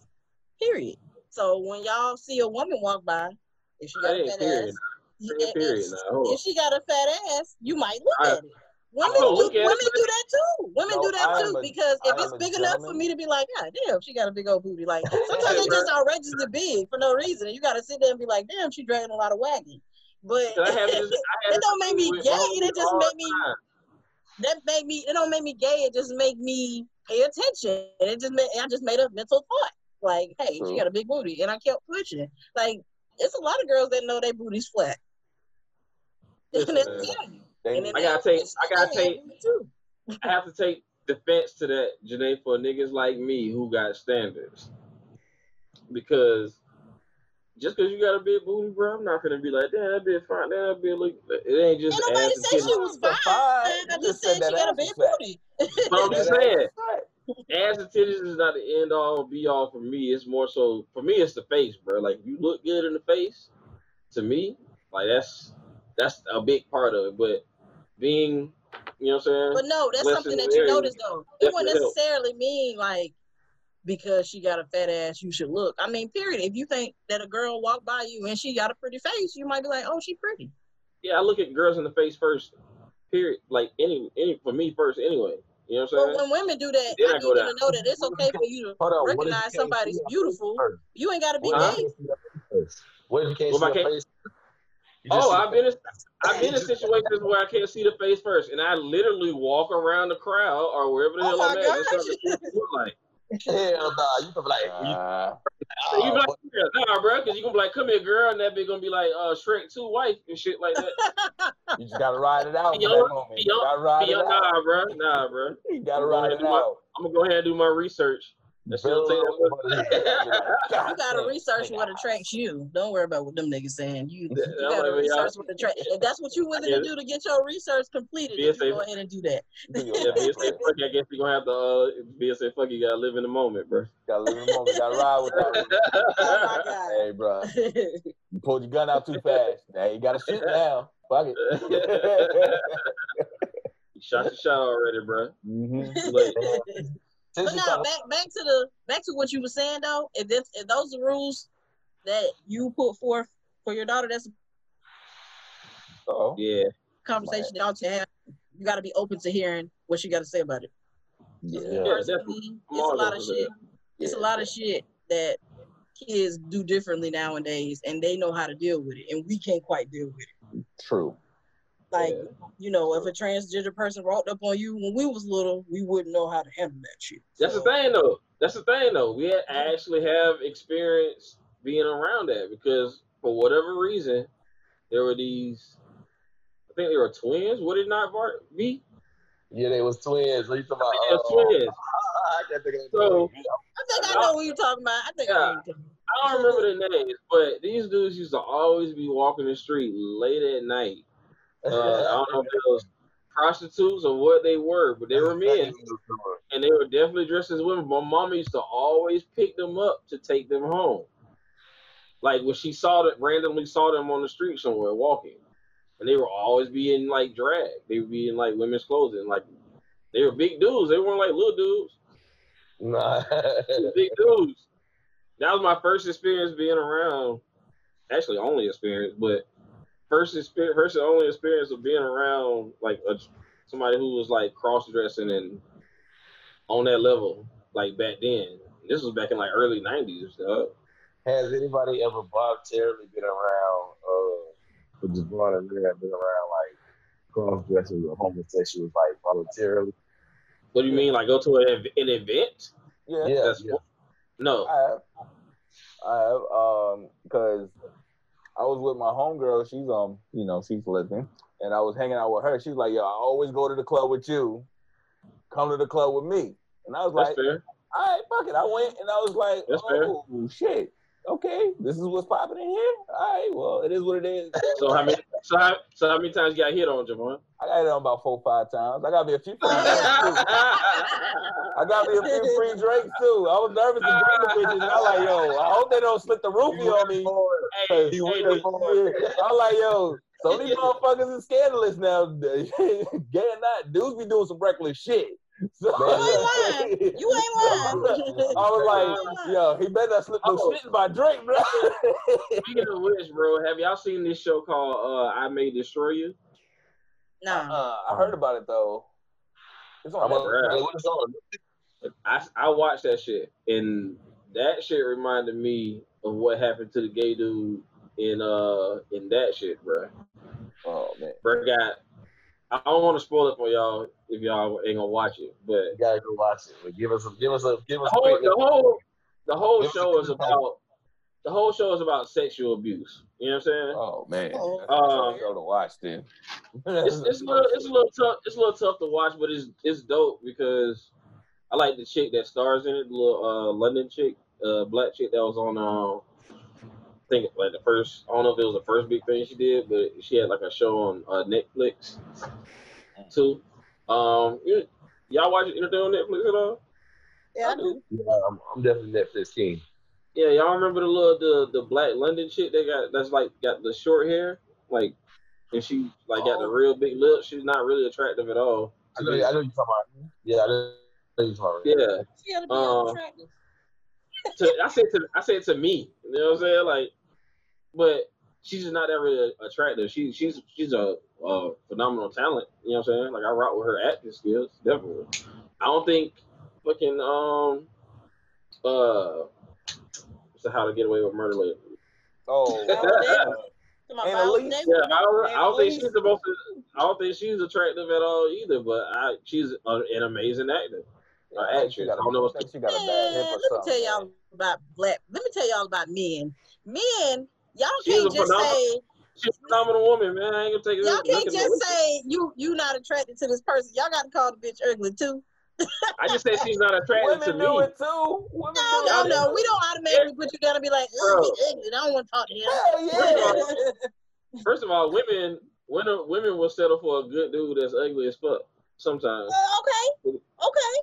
Period. So when y'all see a woman walk by, if she got a fat period. ass, Period, if- period. Now, hold on. if she got a fat ass, you might look I- at it. Women do, women it. do that too. Women No, do that too a- because if it's big enough for me to be like, God damn, she got a big old booty. Like sometimes Hey, they just outrageously big for no reason. And you gotta sit there and be like, damn, she dragging a lot of wagon. But this, It don't make me gay, it just make me- time. that made me it don't make me gay, it just make me pay attention. And it just made I just made a mental thought. Like, hey, True. she got a big booty. And I kept pushing. Like, it's a lot of girls that know their booty's flat. Listen, and they'll man. tell you. They- And then I gotta take- I gotta take- I have to take defense to that, Janae, for niggas like me who got standards. Because just because you got a big booty, bro, I'm not gonna be like, damn, that bitch fine, damn, that bitch look. It ain't just Ain't nobody ass said she was Fine. fine. I just just said said she that got a big booty. But I'm just saying, is fat. ass and titties is not the end all be all for me. It's more so for me. It's the face, bro. Like you look good in the face. To me, like that's that's a big part of it. But being, you know what I'm saying? But no, that's Less something that you area notice though. It wouldn't definitely help. necessarily mean like because she got a fat ass, you should look. I mean, period. If you think that a girl walked by you and she got a pretty face, you might be like, oh, she pretty. yeah, I look at girls in the face first. Period. Like any any for me first anyway. You know what I'm But saying? when women do that, Then I I need go you down. to know that it's okay for you to Hold on. You recognize somebody's beautiful. face You ain't got to be What gay. you can't see her face? What if you can't What see her can't- face? Oh, I've been in, I've been in situations where I can't see the face first, and I literally walk around the crowd or wherever the Oh hell I'm at, just trying to gosh. see what it look like. Hell nah, you gonna be like, you, Uh, So you be like, yeah, nah, bro, because you gonna be like, come here, girl, and that bitch gonna be like, uh, Shrek two wife and shit like that. you just gotta ride it out for that moment. You young- gotta ride it Yo, out. nah, bro, nah, bro. You gotta I'm ride it to my- out. I'm gonna go ahead and do my research. That shit don't take that much. You gotta research what attracts you. Don't worry about what them niggas saying. You, you gotta research what attracts. If that's what you willing to do to get your research completed, you go ahead and do that. Yeah, BS fuck I guess you gonna have to uh BS fuck you gotta live in the moment, bro. Gotta live in the moment. Gotta ride with that. Oh my god. Hey, bro, you pulled your gun out too fast. Now you gotta shoot now. Fuck it. shot your shot already, bro. Mm-hmm. Like, But Since no, back back to the back to what you were saying though. If this if those are rules that you put forth for your daughter, that's Oh, yeah, conversation that ought to have. You got to be open to hearing what she got to say about it. yeah. Yeah. Personally, it's a I'm lot of over shit. It's a lot of shit that kids do differently nowadays, and they know how to deal with it, and we can't quite deal with it. True. Like Yeah. you know, if a transgender person walked up on you when we was little, we wouldn't know how to handle that shit. That's the thing though. That's the thing though. We had- actually have experience being around that because for whatever reason, there were these. I think they were twins. Would it not Bart, be? yeah, they was twins. What you talking about? They were Uh, twins. I can't think of the So- I think I know what you're talking about. I think I know you're about. I don't remember the names, but these dudes used to always be walking the street late at night. Uh, I don't know if it was prostitutes or what they were, but they were men, and they were definitely dressed as women. But mama used to always pick them up to take them home. Like when she saw that randomly saw them on the street somewhere walking, and they were always being like drag. They would be in like women's clothing, like they were big dudes. They weren't like little dudes. Nah. big dudes. That was my first experience being around. Actually, only experience, but first experience, first and only experience of being around like a, somebody who was like cross dressing and on that level, like back then. This was back in like early '90s. Dog. Has anybody ever voluntarily been around, uh, or just voluntarily been around like cross dressers or homosexuals, like voluntarily? What do you mean? Like go to an, an event? Yeah. Yeah, That's yeah. no. I have. I have. Um, because I was with my homegirl. She's um, you know, she's lesbian, and I was hanging out with her. She's like, "Yo, I always go to the club with you. Come to the club with me." And I was That's like, fair. "All right, fuck it." I went, and I was like, That's fair. "Oh shit." Okay, this is what's popping in here. All right, well, it is what it is. So how many? So how, so how many times you got hit on, Javon? I got it on about four, five times. I got me a few free drinks too. I got me a few free drinks too. I was nervous to drink the bitches, and I like, yo, I hope they don't slip the roofie on me. Hey, Hey, hey. I'm like, yo, so these motherfuckers is scandalous now. Gay or not, dudes be doing some reckless shit. So, You ain't lying. You ain't lying. I was like, yo, he better not slip no Oh. shit in my drink, bro. Speaking of which, bro, have y'all seen this show called uh, "I May Destroy You"? Nah. uh, I heard about it though. It's on I'm Netflix. Right. what is on? I I watched that shit, and that shit reminded me of what happened to the gay dude in uh in that shit, bro. Oh man. Bro got. I don't want to spoil it for y'all if y'all ain't gonna watch it, but You gotta go watch it. But give us a give us a give the us a whole quick the whole the whole Give show is quick about the whole show is about sexual abuse. You know what I'm saying? Oh man. Oh. That's Uh, a show to watch then. it's it's a little it's a little tough it's a little tough to watch, but it's it's dope because I like the chick that stars in it, the little uh London chick, uh black chick that was on um I think like the first I don't know if it was the first big thing she did, but she had like a show on uh, Netflix too. Um you, y'all watch anything on Netflix at all? Yeah, I do. Yeah, I'm, I'm definitely Netflix king. Yeah, y'all remember the little the the black London chick that got that's like got the short hair? Like and she like got the Oh. real big lips. She's not really attractive at all. I know, I know you're talking about. Yeah, I know you're talking about. Yeah. She gotta be attractive. To I said to I said to me, you know what I'm saying? Like, but she's just not that really attractive. She she's she's a, a phenomenal talent. You know what I'm saying? Like I rock with her acting skills, definitely. I don't think fucking um uh so how to get away with murder later. Oh, And Viola Elise- Yeah, I don't, I don't think she's the most. I don't think she's attractive at all either. But I, she's a, an amazing actor. I think actress. got a- I don't know I what's- she got a bad hip or let me tell y'all about black. Let me tell y'all about men. Men, y'all She's can't just phenomenal- say She's a phenomenal woman, man. I ain't gonna take y'all can't just the- say you you not attracted to this person. Y'all got to call the bitch ugly too. I just said she's not attractive to Women me. do it too. Women No, do no, it. no. We don't automatically put you down and be like, Bro. ugh, he ugly. I don't want to talk to him. Hell yeah. First of all, women, women, women will settle for a good dude that's ugly as fuck sometimes Uh, okay, okay.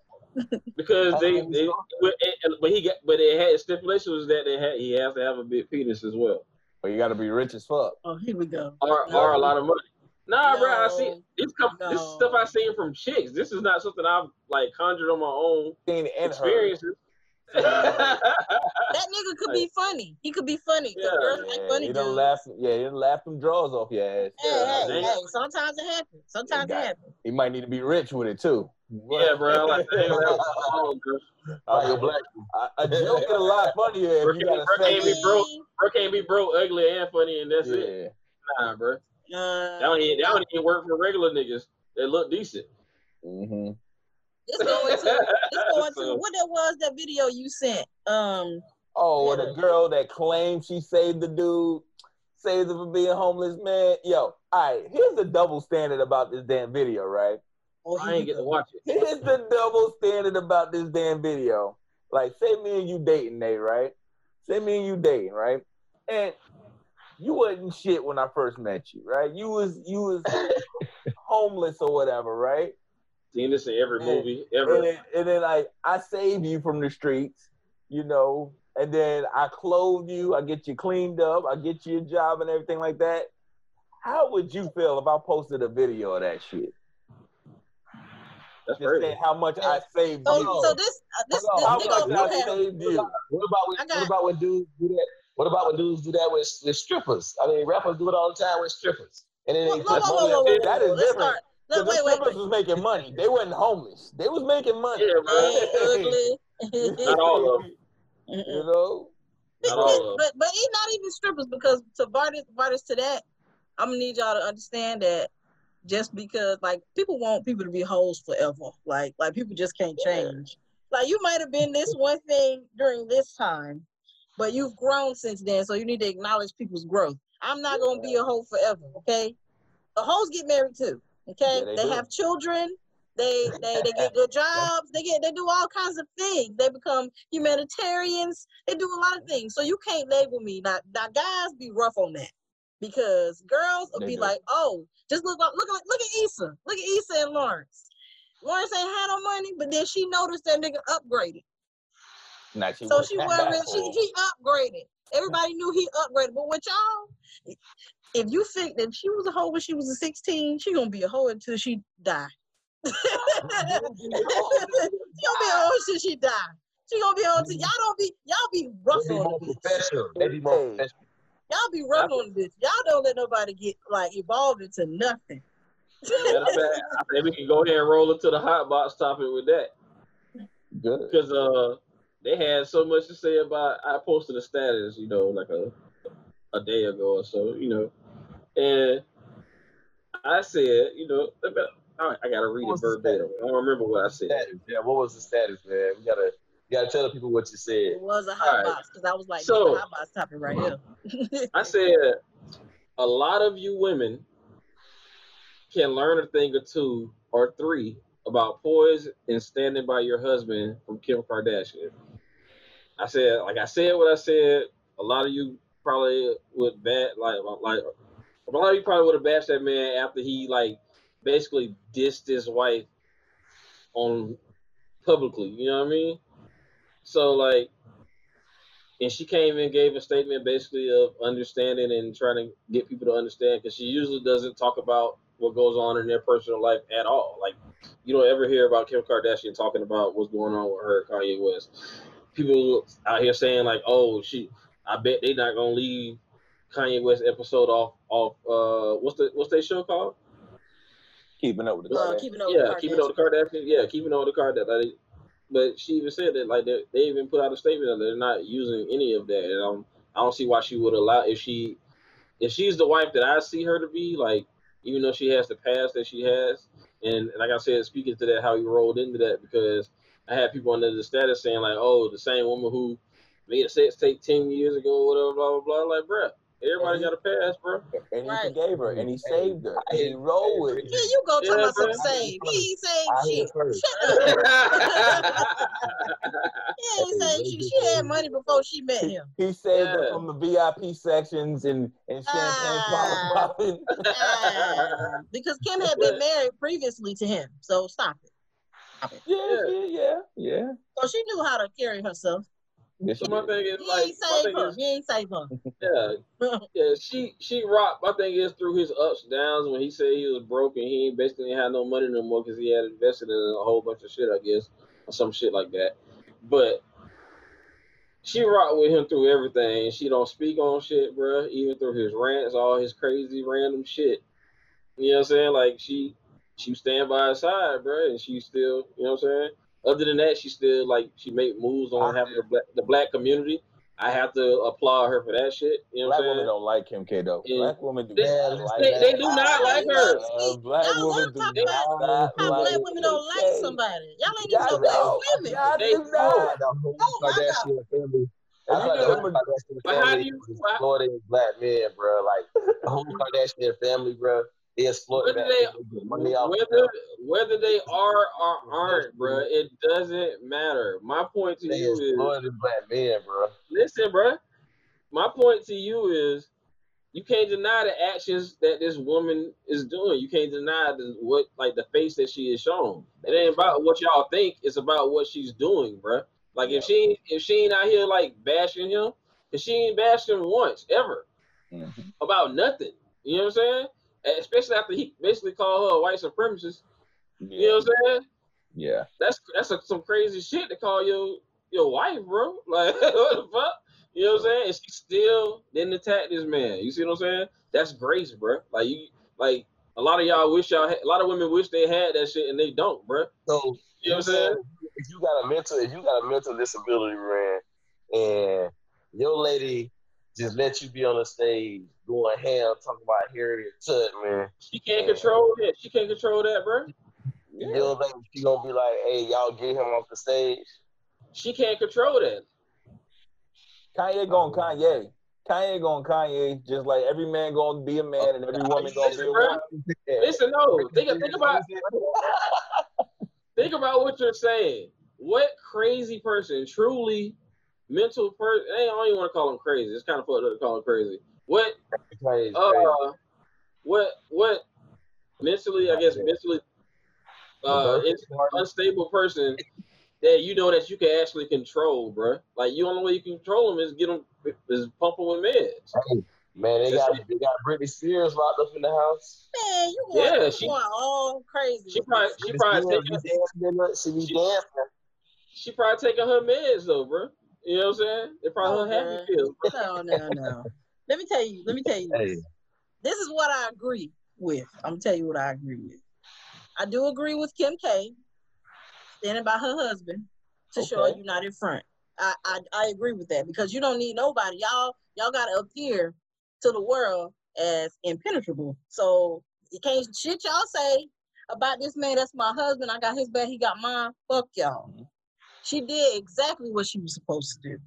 Because they, uh, they, but, but he got, but it had stipulation was that they had he has to have a big penis as well, But you got to be rich as fuck. Oh, here we go. or No. or a lot of money. Nah, bro. I see this. Come, This stuff I seen from chicks. This is not something I've like conjured on my own Seen experiences. That nigga could be funny. He could be funny. Yeah, girls like Yeah, funny you dudes. don't laugh. Yeah, you done laugh them drawers off your ass. Hey, Yeah, hey, hey, sometimes it happens. Sometimes it got- happens. He might need to be rich with it too. Yeah, bro. I like, damn, that was wrong, bro. Uh, Your black. a, a joke is a lot funnier Bro if you can't- bro a can't be broke. Bro can't be broke, ugly, and funny, and that's it. Yeah. Nah, bro. Uh, That don't, even, that don't even work for regular niggas that look decent. Mm-hmm. Let's go into let's go into So- what that was that video you sent. Um, Oh, or the girl that claimed she saved the dude, saved him from being homeless, man. Yo, all right, here's the double standard about this damn video, right? Oh, I ain't get to watch it. Here's the double standard about this damn video. Like, say me and you dating, Nate, right? Say me and you dating, right? And you wasn't shit when I first met you, right? You was you was homeless or whatever, right? Seen this in every Yeah. movie And then, and then like I save you from the streets, you know, and then I clothe you, I get you cleaned up, I get you a job and everything like that. How would you feel if I posted a video of that shit? That's Just crazy. saying how much I saved so you. so this uh, this, Hold this on, how nigga, much I okay. saved you. What about when, what about when dudes do that? What about when dudes do that with, with strippers? I mean, rappers do it all the time with strippers, and then Whoa, they whoa, put whoa, money whoa, up whoa, whoa, That is. Let's different. start. Because Look, the wait, wait, strippers wait. was making money. They wasn't homeless. They was making money. Yeah, bro. Hey, ugly. Not all of them. You know? Not all of them. but but not even strippers because to Vardas Vardas to that, I'm gonna need y'all to understand that just because like people want people to be hoes forever. Like like people just can't change. Like you might have been this one thing during this time, but you've grown since then, so you need to acknowledge people's growth. I'm not gonna be a hoe forever, okay? The hoes get married too, okay? Yeah, they they have children. They, they they get good jobs. They get they do all kinds of things. They become humanitarians. They do a lot of things. So you can't label me. Now, now guys be rough on that because girls will They be do. like, oh, just look look look look at Issa. Look at Issa and Lawrence. Lawrence ain't had no money, but then she noticed that nigga upgraded. Nah, she So she wasn't really, she he upgraded. Everybody knew he upgraded. But with y'all, if you think that she was a hoe when she was a 16, she gonna be a hoe until she die. she gonna be a hoe until she die. She gonna be a hoe until y'all don't be y'all be rough They be more professional. They be more professional. Y'all be rough on the bitch. Y'all don't let nobody get like evolved into nothing. Matter of fact, I think we can go ahead and roll into the hot box topic with that. good. because uh they had so much to say about I posted a status, you know, like a a day ago or so, you know, and I said, you know, I, I gotta read it the verbatim. I don't remember what I said. Status. Yeah, what was the status, man? We gotta, you gotta tell the people what you said. It was a hot Alright. box because I was like, So- hot box topic right uh-huh. here. I said a lot of you women can learn a thing or two or three about poise and standing by your husband from Kim Kardashian. I said, like I said what I said. A lot of you probably would bat like like a lot of you probably would have bashed that man after he like basically dissed his wife on publicly. You know what I mean? So like and she came and gave a statement basically of understanding and trying to get people to understand because she usually doesn't talk about what goes on in their personal life at all. Like you don't ever hear about Kim Kardashian talking about what's going on with her, Kanye West. People out here saying like, "Oh, she," I bet they not gonna leave Kanye West episode off off. Uh, what's the what's their show called? Keeping up with the uh, Kardashians. keeping up yeah, with keeping up with the Kardashians. Yeah, keeping up with the Kardashians. Like, but she even said that like they, even put out a statement that they're not using any of that, and I don't see why she would allow if she if she's the wife that I see her to be. Like, even though she has the past that she has, and like I said, speaking to that, how you rolled into that because I had people under the status saying like, oh, the same woman who made a sex tape ten years ago, whatever, blah blah blah. Like, bruh, everybody got a pass, bro. And he Right. forgave her, and he saved her, and he rolled with it. Yeah, you go talk Yeah, about some bro. save. He ain't saying shit. Shut up. He ain't saying shit. She had money before she met him. He saved her from the VIP sections and, and champagne popping. Ah, because Kim had been married previously to him. So stop it. yeah, yeah, yeah, yeah. So she knew how to carry herself. Yes, So my thing is He like ain't my thing is He ain't save her. yeah yeah she she rocked. My thing is through his ups downs when he said he was broke and he ain't basically had no money no more because he had invested in a whole bunch of shit I guess or some shit like that. But she rocked with him through everything. She don't speak on shit, bruh. Even through his rants, all his crazy random shit. You know what I'm saying? Like she she stand by his side, bruh, and she still, you know what I'm saying? Other than that, she still like she made moves on having the black, the black community. I have to applaud her for that shit. You know Black what I'm women saying? don't like Kim K though. Yeah. Black women do They- not they- like They, that. they do not like her. Uh, black Y'all women love do talking about not How like black women don't like Kim K. somebody. Y'all ain't even Y'all know black know. women. Y'all They do know. not. The whole Oh, my Kardashian family. And I you thought know the them whole Kardashian But how do family you- is why- exploiting black men, bro. Like the whole Kardashian family, bro. They exploit Whether black they men. They get money off whether whether they are or aren't, bruh, it doesn't matter. My point to They you is black men, bro. listen, bruh. My point to you is you can't deny the actions that this woman is doing. You can't deny the what like the face that she is shown. It ain't about what y'all think. It's about what she's doing, bruh. Like if she ain't- if she ain't out here like bashing him, if she ain't bashed him once ever Mhm. about nothing, you know what I'm saying? And Especially after he basically called her a white supremacist. You know what I'm saying? Yeah. That's that's a, some crazy shit to call your your wife, bro. Like what the fuck? You know what I'm saying? And she still didn't attack this man. You see what I'm saying? That's grace, bro. Like you, like a lot of y'all wish y'all, had, a lot of women wish they had that shit and they don't, bro. So You know what I'm saying? if you got a mental, if you got a mental disability, man, and your lady just let you be on the stage going ham talking about Harriet Tubman, She can't control that. She can't control that, bro. you don't think she gonna be like, "Hey, y'all get him off the stage"? She can't control that. Kanye going Kanye. Kanye going Kanye. Just like every man gonna be a man and every woman gonna be a Bro, woman. Listen, no, think think about think about what you're saying. What crazy person, truly mental person? I don't even want to call him crazy. It's kind of fucked up to call him crazy. What Crazy, crazy. uh what what mentally i guess mentally uh it's unstable person that you know that you can actually control bro like you only way you can control them is get them is pump them with meds Man, they got they got Britney Spears locked up in the house. Man, you going, Yeah, you she- going all crazy. she probably she Britney probably taking be dancing. She be She- dancing. she probably taking her meds though bro you know what i'm saying it probably her Oh, happy pills No, no, no. Let me tell you. Let me tell you. Hey. This. this is what I agree with. I'm gonna tell you what I agree with. I do agree with Kim K. Standing by her husband to show a Okay. united front. I, I I agree with that because you don't need nobody. Y'all y'all gotta appear to the world as impenetrable. So you can't shit y'all say about this man. That's my husband. I got his back. He got mine. Fuck y'all. Mm-hmm. She did exactly what she was supposed to do.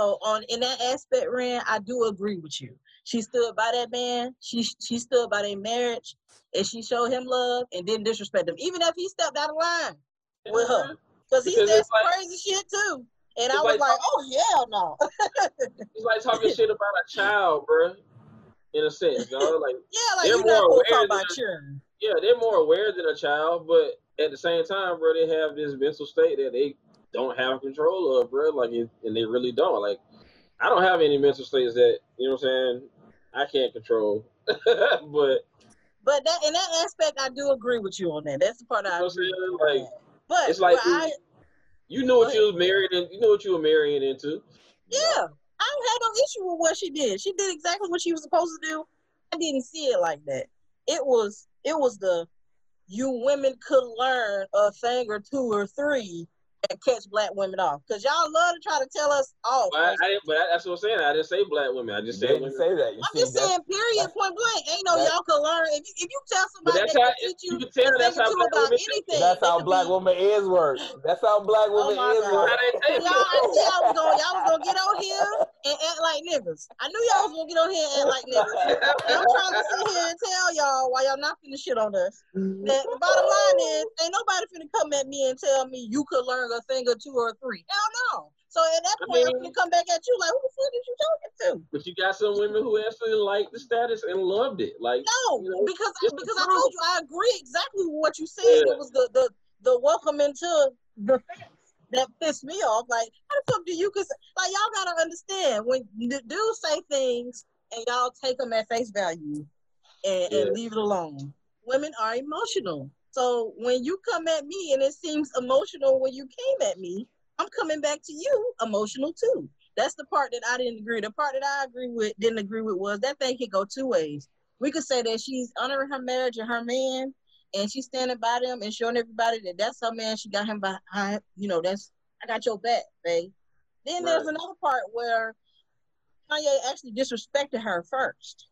So on in that aspect, Ren, I do agree with you. She stood by that man. She she stood by their marriage, and she showed him love and didn't disrespect him, even if he stepped out of line with her, mm-hmm. because he said some like- crazy shit too. And I was like like, oh hell no. it's like talking shit about a child bro in a sense dog. like yeah, like They're you're not talk aware about than- children. yeah, they're more aware than a child, but at the same time, bro, they have this mental state that they don't have control of, bro. Like, it, and they really don't. Like, I don't have any mental states that you know what I'm saying. I can't control, but But that in that aspect, I do agree with you on that. That's the part I You know what I'm agree Like. But it's like I you knew what you was married and you knew what you were marrying into. Yeah, I don't have no issue with what she did. She did exactly what she was supposed to do. I didn't see it like that. It was it was the you women could learn a thing or two or three and catch black women off. Cause y'all love to try to tell us off. But I, I didn't. But that's what I'm saying. I didn't say black women. I You just said didn't women. say that. You I'm just saying, period, point blank. Ain't no y'all can learn. If you, if you tell somebody that's they how can teach you, you can tell that's how black about women. anything. that's how black be- woman is work. That's how black Oh woman my is God. work. I Y'all, I knew y'all was gonna y'all was gonna get on here and act like niggas. I knew y'all was gonna get on here and act like niggas. And I'm trying to sit here and tell y'all why y'all not finna shit on us. That the bottom line is, ain't nobody finna come at me and tell me you could learn a thing or two or three. Hell no. So at that I point, I'm mean- gonna come back at you like, who the fuck is you talking to? But you got some women who actually liked the status and loved it. Like No, You know, because because I told you I agree exactly with what you said. Yeah. It was the the the welcome into the fence. that pissed me off. Like, how the fuck do you? Cause like y'all gotta understand when the dudes say things and y'all take them at face value and, Yeah. and leave it alone. Women are emotional. So when you come at me and it seems emotional when you came at me, I'm coming back to you emotional too. That's the part that I didn't agree. The part that I agree with didn't agree with was that thing could go two ways. We could say that she's honoring her marriage and her man, and she's standing by them and showing everybody that that's her man. She got him behind. You know, that's I got your back, babe. Then there's another part where Kanye actually disrespected her first.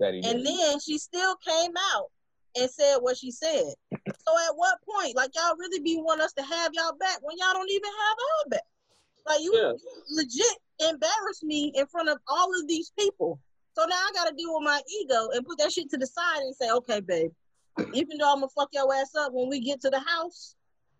That he And then she still came out and said what she said. So at what point, like y'all really be want us to have y'all back when y'all don't even have our back? Like you, Yeah. you legit embarrass me in front of all of these people. So now I gotta deal with my ego and put that shit to the side and say, okay, babe, even though I'm gonna fuck your ass up when we get to the house,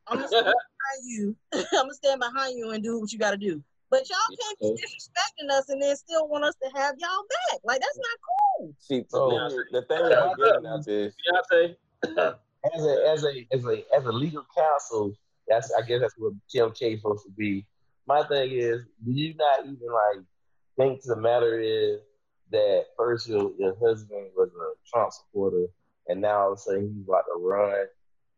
I'm gonna stand behind you. I'm gonna stand behind you and do what you gotta do. But y'all can't be disrespecting us and then still want us to have y'all back. Like that's not cool. See, So- thing the thing that I'm getting at is Beyonce. as a as a as a as a legal counsel, that's I guess that's what Kim K supposed to be. My thing is, do you not even like think the matter is that first your, your husband was a Trump supporter and now all of a sudden he's about to run?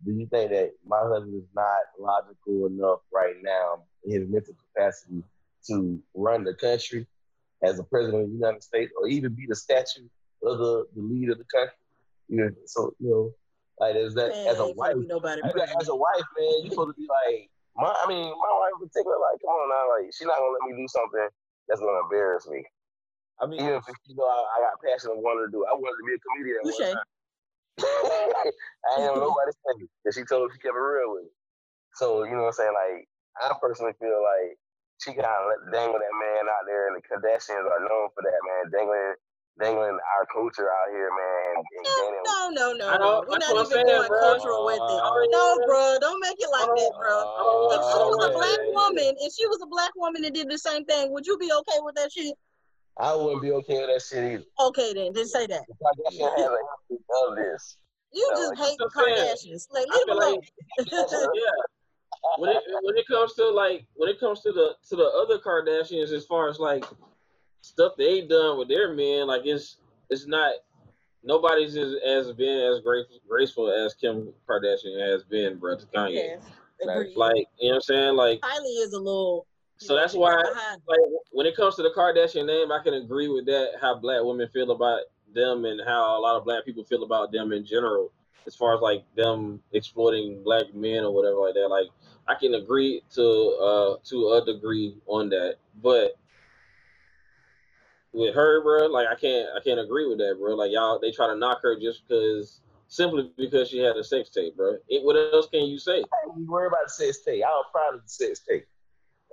Do you think that my husband is not logical enough right now in his mental capacity to run the country as a president of the United States or even be the statue of the, the leader of the country? You know, so you know, like as that Man, as a wife, nobody you got, pregnant. as a wife, man, you supposed to be like, my, I mean, my wife in particular, like, come on now, like, she's not gonna let me do something that's gonna embarrass me. I mean, Even if you know I, I got passion and wanted to do, it. I wanted to be a comedian. one Touche. time. I ain't know nobody say it. And she told me she kept it real with me. So you know what I'm saying? Like, I personally feel like she kind of let dangle that man out there, and the Kardashians are known for that, man, dangling, dangling our culture out here, man, and, and. No, no, no, no. We're not even saying, going bro. cultural with it. Uh, No, bro, don't make it like that, bro. If she was a black woman, if she was a black woman and did the same thing, would you be okay with that shit? I wouldn't be okay with that shit either. Okay, then, just say that. The Kardashian has a history of this. You No, just hate I'm Kardashians. Like, I leave feel them like alone. yeah. When it when it comes to like when it comes to the to the other Kardashians, as far as like stuff they done with their men, like it's it's not nobody's as, as been as graceful graceful as Kim Kardashian has been, bro, to Kanye. yes, agreed. Like you know what I'm saying? Like Kylie is a little. So that's why- like when it comes to the Kardashian name, I can agree with that. How black women feel about them, and how a lot of black people feel about them in general, as far as like them exploiting black men or whatever like that. Like I can agree to uh to a degree on that, but with her, bro, like I can't I can't agree with that, bro. Like y'all, they try to knock her just because simply because she had a sex tape, bro. It, what else can you say? I ain't worried about the sex tape. I was proud of the sex tape.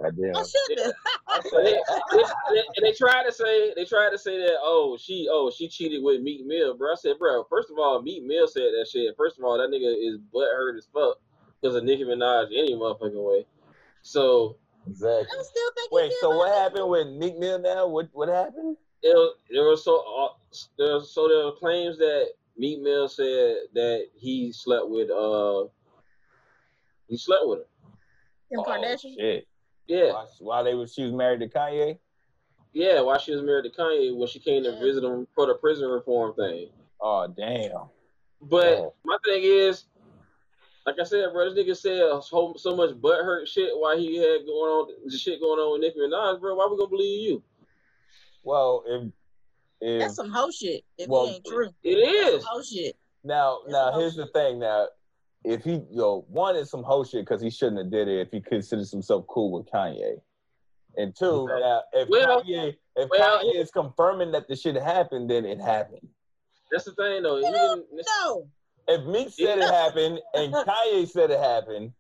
God damn. I should have. And they, they, and they tried to say they tried to say that oh she oh she cheated with Meek Mill, bro. I said, bro, first of all, Meek Mill said that shit. First of all, that nigga is butthurt as fuck because of Nicki Minaj any motherfucking way. So Exactly. I still think. Wait, so what happened with Meek Mill now? What what happened? it was, there was so uh, there was, so there were claims that Meek Mill said that he slept with uh he slept with her. Kim Oh, Kardashian. shit. Yeah, While, while they was she was married to Kanye. yeah. While she was married to Kanye, when she came to visit him for the prison reform thing. Oh damn. But Yeah. my thing is, like I said, bro, this nigga said so, so much butt hurt shit while he had going on the shit going on with Nicki Minaj, bro. Why we gonna believe you? Well, if if That's some hoe shit. If Well, it ain't true, It that's some hoe shit. now It's now some here's the thing now. If he yo one is some whole shit because he shouldn't have did it if he considers himself cool with Kanye. And two, Okay. now if Well- Kanye if well, Kanye is confirming that the shit happened, then it happened. That's the thing, though. He No, If Meek said it happened and Kanye said it happened,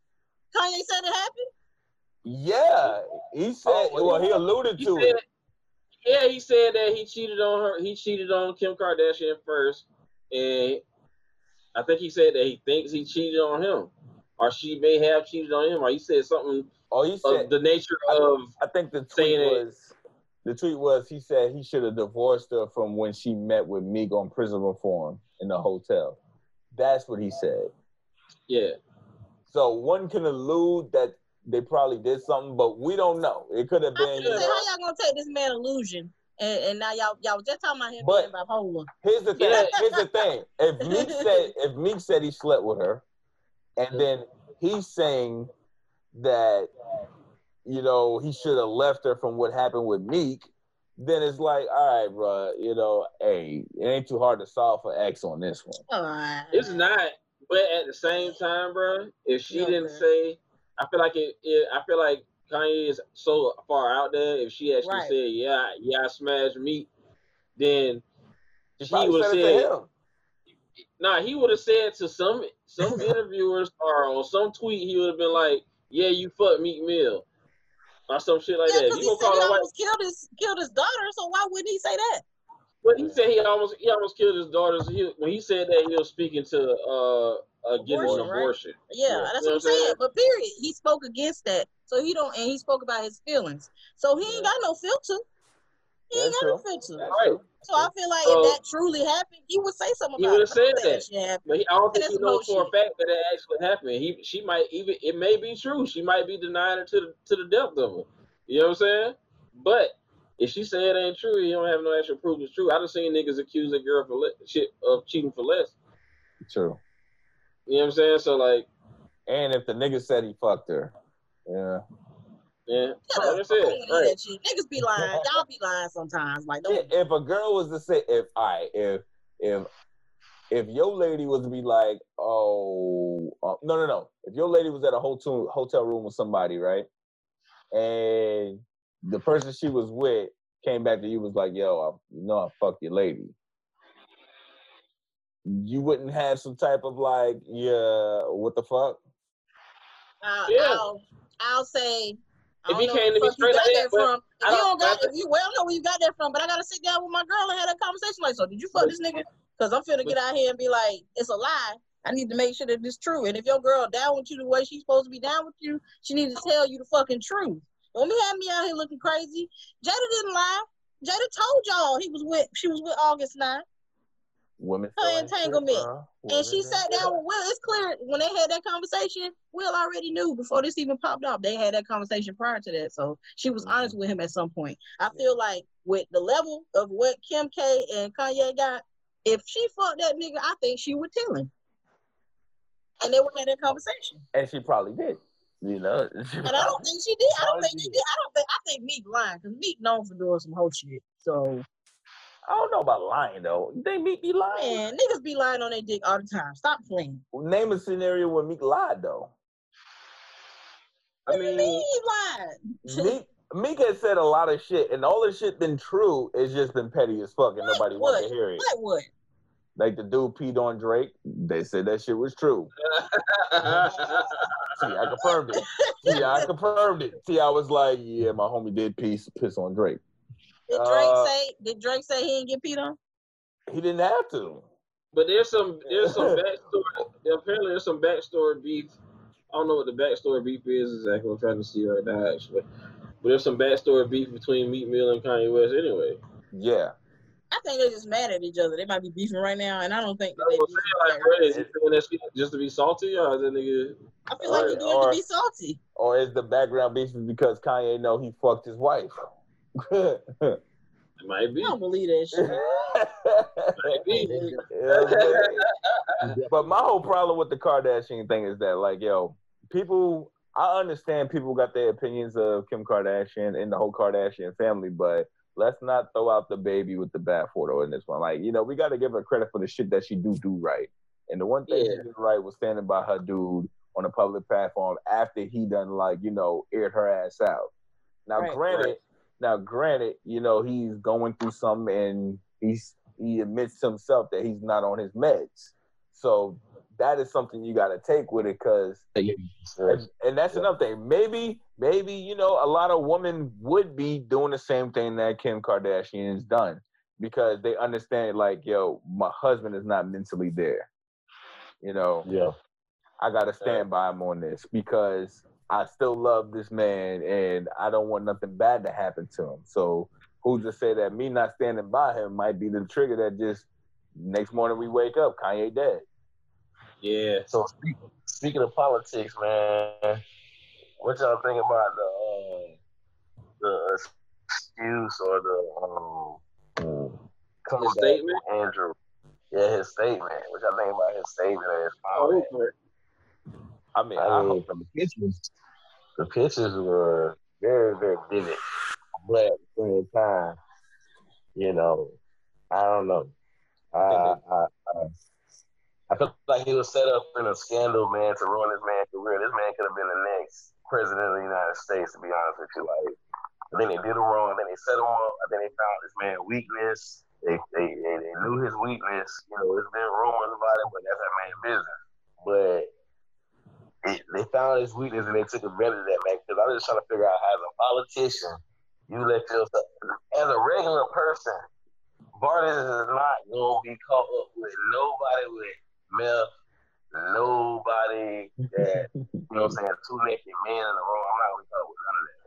Kanye said it happened. yeah, he said. Oh, well, well, he alluded He to said, it. yeah, he said that he cheated on her. He cheated on Kim Kardashian first, and I think he said that he thinks he cheated on him, or she may have cheated on him, or he said something Oh, he said. of the nature of I think the tweet saying it- was the tweet was he said he should have divorced her from when she met with Meek on prison reform in the hotel. That's what he said. yeah. So one can allude that they probably did something, but we don't know. It could have been. was gonna You know, how y'all gonna take this man illusion? And, and now y'all y'all just talking about him But- being bipolar. here's the thing. Yeah. Here's the thing. If Meek said if Meek said he slept with her, and then he's saying that you know he should have left her from what happened with Meek, then it's like, all right, bro. You know, hey, it ain't too hard to solve for X on this one. Alright. It's not, but at the same time, bro, if she Yeah, didn't man. say, I feel like it, it. I feel like Kanye is so far out there. If she actually Right. said, "Yeah, yeah, I smashed Meek," then She She would've said it to said- him. nah, he would have said to some some interviewers or on some tweet, he would have been like, "Yeah, you fucked Meek Mill," or some shit like yeah, that. because he you said gonna he call white? almost killed his killed his daughter, so why wouldn't he say that? But he said he almost he almost killed his daughters. He, when he said that, he was speaking to uh, uh getting Abortion, an right? Yeah, Yeah. that's You what know I'm what I'm saying? saying. But period, he spoke against that. So he don't, and he spoke about his feelings. So he ain't got no filter. He ain't That's got no filter. That's Right. true. So I feel like So- if that truly happened, he would say something about it. He would've said I know that. shit. But he, I don't think he knows for a fact that it actually happened. He she might even it may be true. She might be denying it to the to the depth of it. You know what I'm saying? But if she say it ain't true, you don't have no actual proof it's true. I done seen niggas accuse a girl for le- shit of cheating for less. True. You know what I'm saying? So like, And if the nigga said he fucked her, yeah. Yeah, Shut like up. I said, I don't wanna right. Niggas be lying. Y'all be lying sometimes. Like, don't. if a girl was to say if I if if if your lady was to be like oh uh, no no no if your lady was at a hotel hotel room with somebody right and the person she was with came back to you was like yo I, you know I fucked your lady you wouldn't have some type of like yeah what the fuck I'll, Yeah. I'll, I'll say. If he came to me straight like that from. If you don't- got, if you well, know where you got that from, but I gotta sit down with my girl and have that conversation. Like, so did you fuck this nigga? Because I'm finna get out here and be like, it's a lie. I need to make sure that it's true. And if your girl down with you the way she's supposed to be down with you, she needs to tell you the fucking truth. Don't be having me out here looking crazy. Jada didn't lie. Jada told y'all he was with she was with August Alsina. Women Her still ain't shit, entanglement. And she sat down with Will. It's clear when they had that conversation, Will already knew before this even popped up. They had that conversation prior to that. So she was Mhm. honest with him at some point. I feel like with the level of what Kim K and Kanye got, if she fucked that nigga, I think she would tell him. And they would have that conversation. and she probably did you know And I don't think she did. I don't think she did. did. I don't think I think Meek lying because Meek known for doing some whole shit. So I don't know about lying though they meet be lying man, niggas be lying on their dick all the time. Stop playing. Name a scenario where Meek lied though. I Meek mean, lied. Meek Meek has said a lot of shit, and all the shit been true. It's just been petty as fuck, and nobody wants to hear it. What would? Like the dude peed on Drake. They said that shit was true. See, I confirmed it. See, I confirmed it. See, I was like, yeah, my homie did piss piss on Drake. Did Drake Uh, say? Did Drake say he didn't get peed on? He didn't have to. But there's some there's some backstory. Apparently, there's some backstory beef. I don't know what the backstory beef is exactly. I'm trying to see right now actually. But there's some backstory beef between Meek Mill and Kanye West anyway. Yeah. I think they're just mad at each other. They might be beefing right now, and I don't think that That's they what saying. Like, back. bro, is he saying that shit just to be salty, or is that nigga? I feel like Or- he doing or- to be salty. Or is the background beef because Kanye know he fucked his wife? It might be. I don't believe that shit. Might be. You know what I'm saying? but my whole problem with the Kardashian thing is that, like, yo, people, I understand people got their opinions of Kim Kardashian and the whole Kardashian family, but let's not throw out the baby with the bathwater in this one. Like, you know, we got to give her credit for the shit that she do do right. And the one thing Yeah. she did right was standing by her dude on a public platform after he done like, you know, aired her ass out. Now, Right. granted, Right. Now granted, you know, he's going through something and he's he admits to himself that he's not on his meds. So that is something you got to take with it because and, and that's another thing. Maybe, maybe you know, a lot of women would be doing the same thing that Kim Kardashian has done because they understand, like, yo, my husband is not mentally there. You know, Yeah. I gotta stand by him on this because I still love this man and I don't want nothing bad to happen to him. So who's to say that me not standing by him might be the trigger that just next morning we wake up, Kanye dead. Yeah. So speak, speaking of politics, man, what y'all think about the uh, the excuse or the um, coming statement? Andrew? Yeah, his statement. What y'all think about his statement and his Oh, comment? I mean, I mean, hope from the pictures, the pictures were very, very vivid. But at the same time, you know, I don't know. I, I, I, I, feel like he was set up in a scandal, man, to ruin this man's career. This man could have been the next president of the United States, to be honest with you. Like, I think they did him wrong. Then they set him up. I think they found this man weakness. They, they, they, they knew his weakness. You know, there's been rumors about it, but that's that man's business. But it, they found his weakness and they took advantage of that, man. Because I'm just trying to figure out how, as a politician, you let yourself, as a regular person, Barnes is not gonna be caught up with nobody with meth, nobody that you know what I'm saying, two naked men in the room. I'm not gonna be caught with none of that.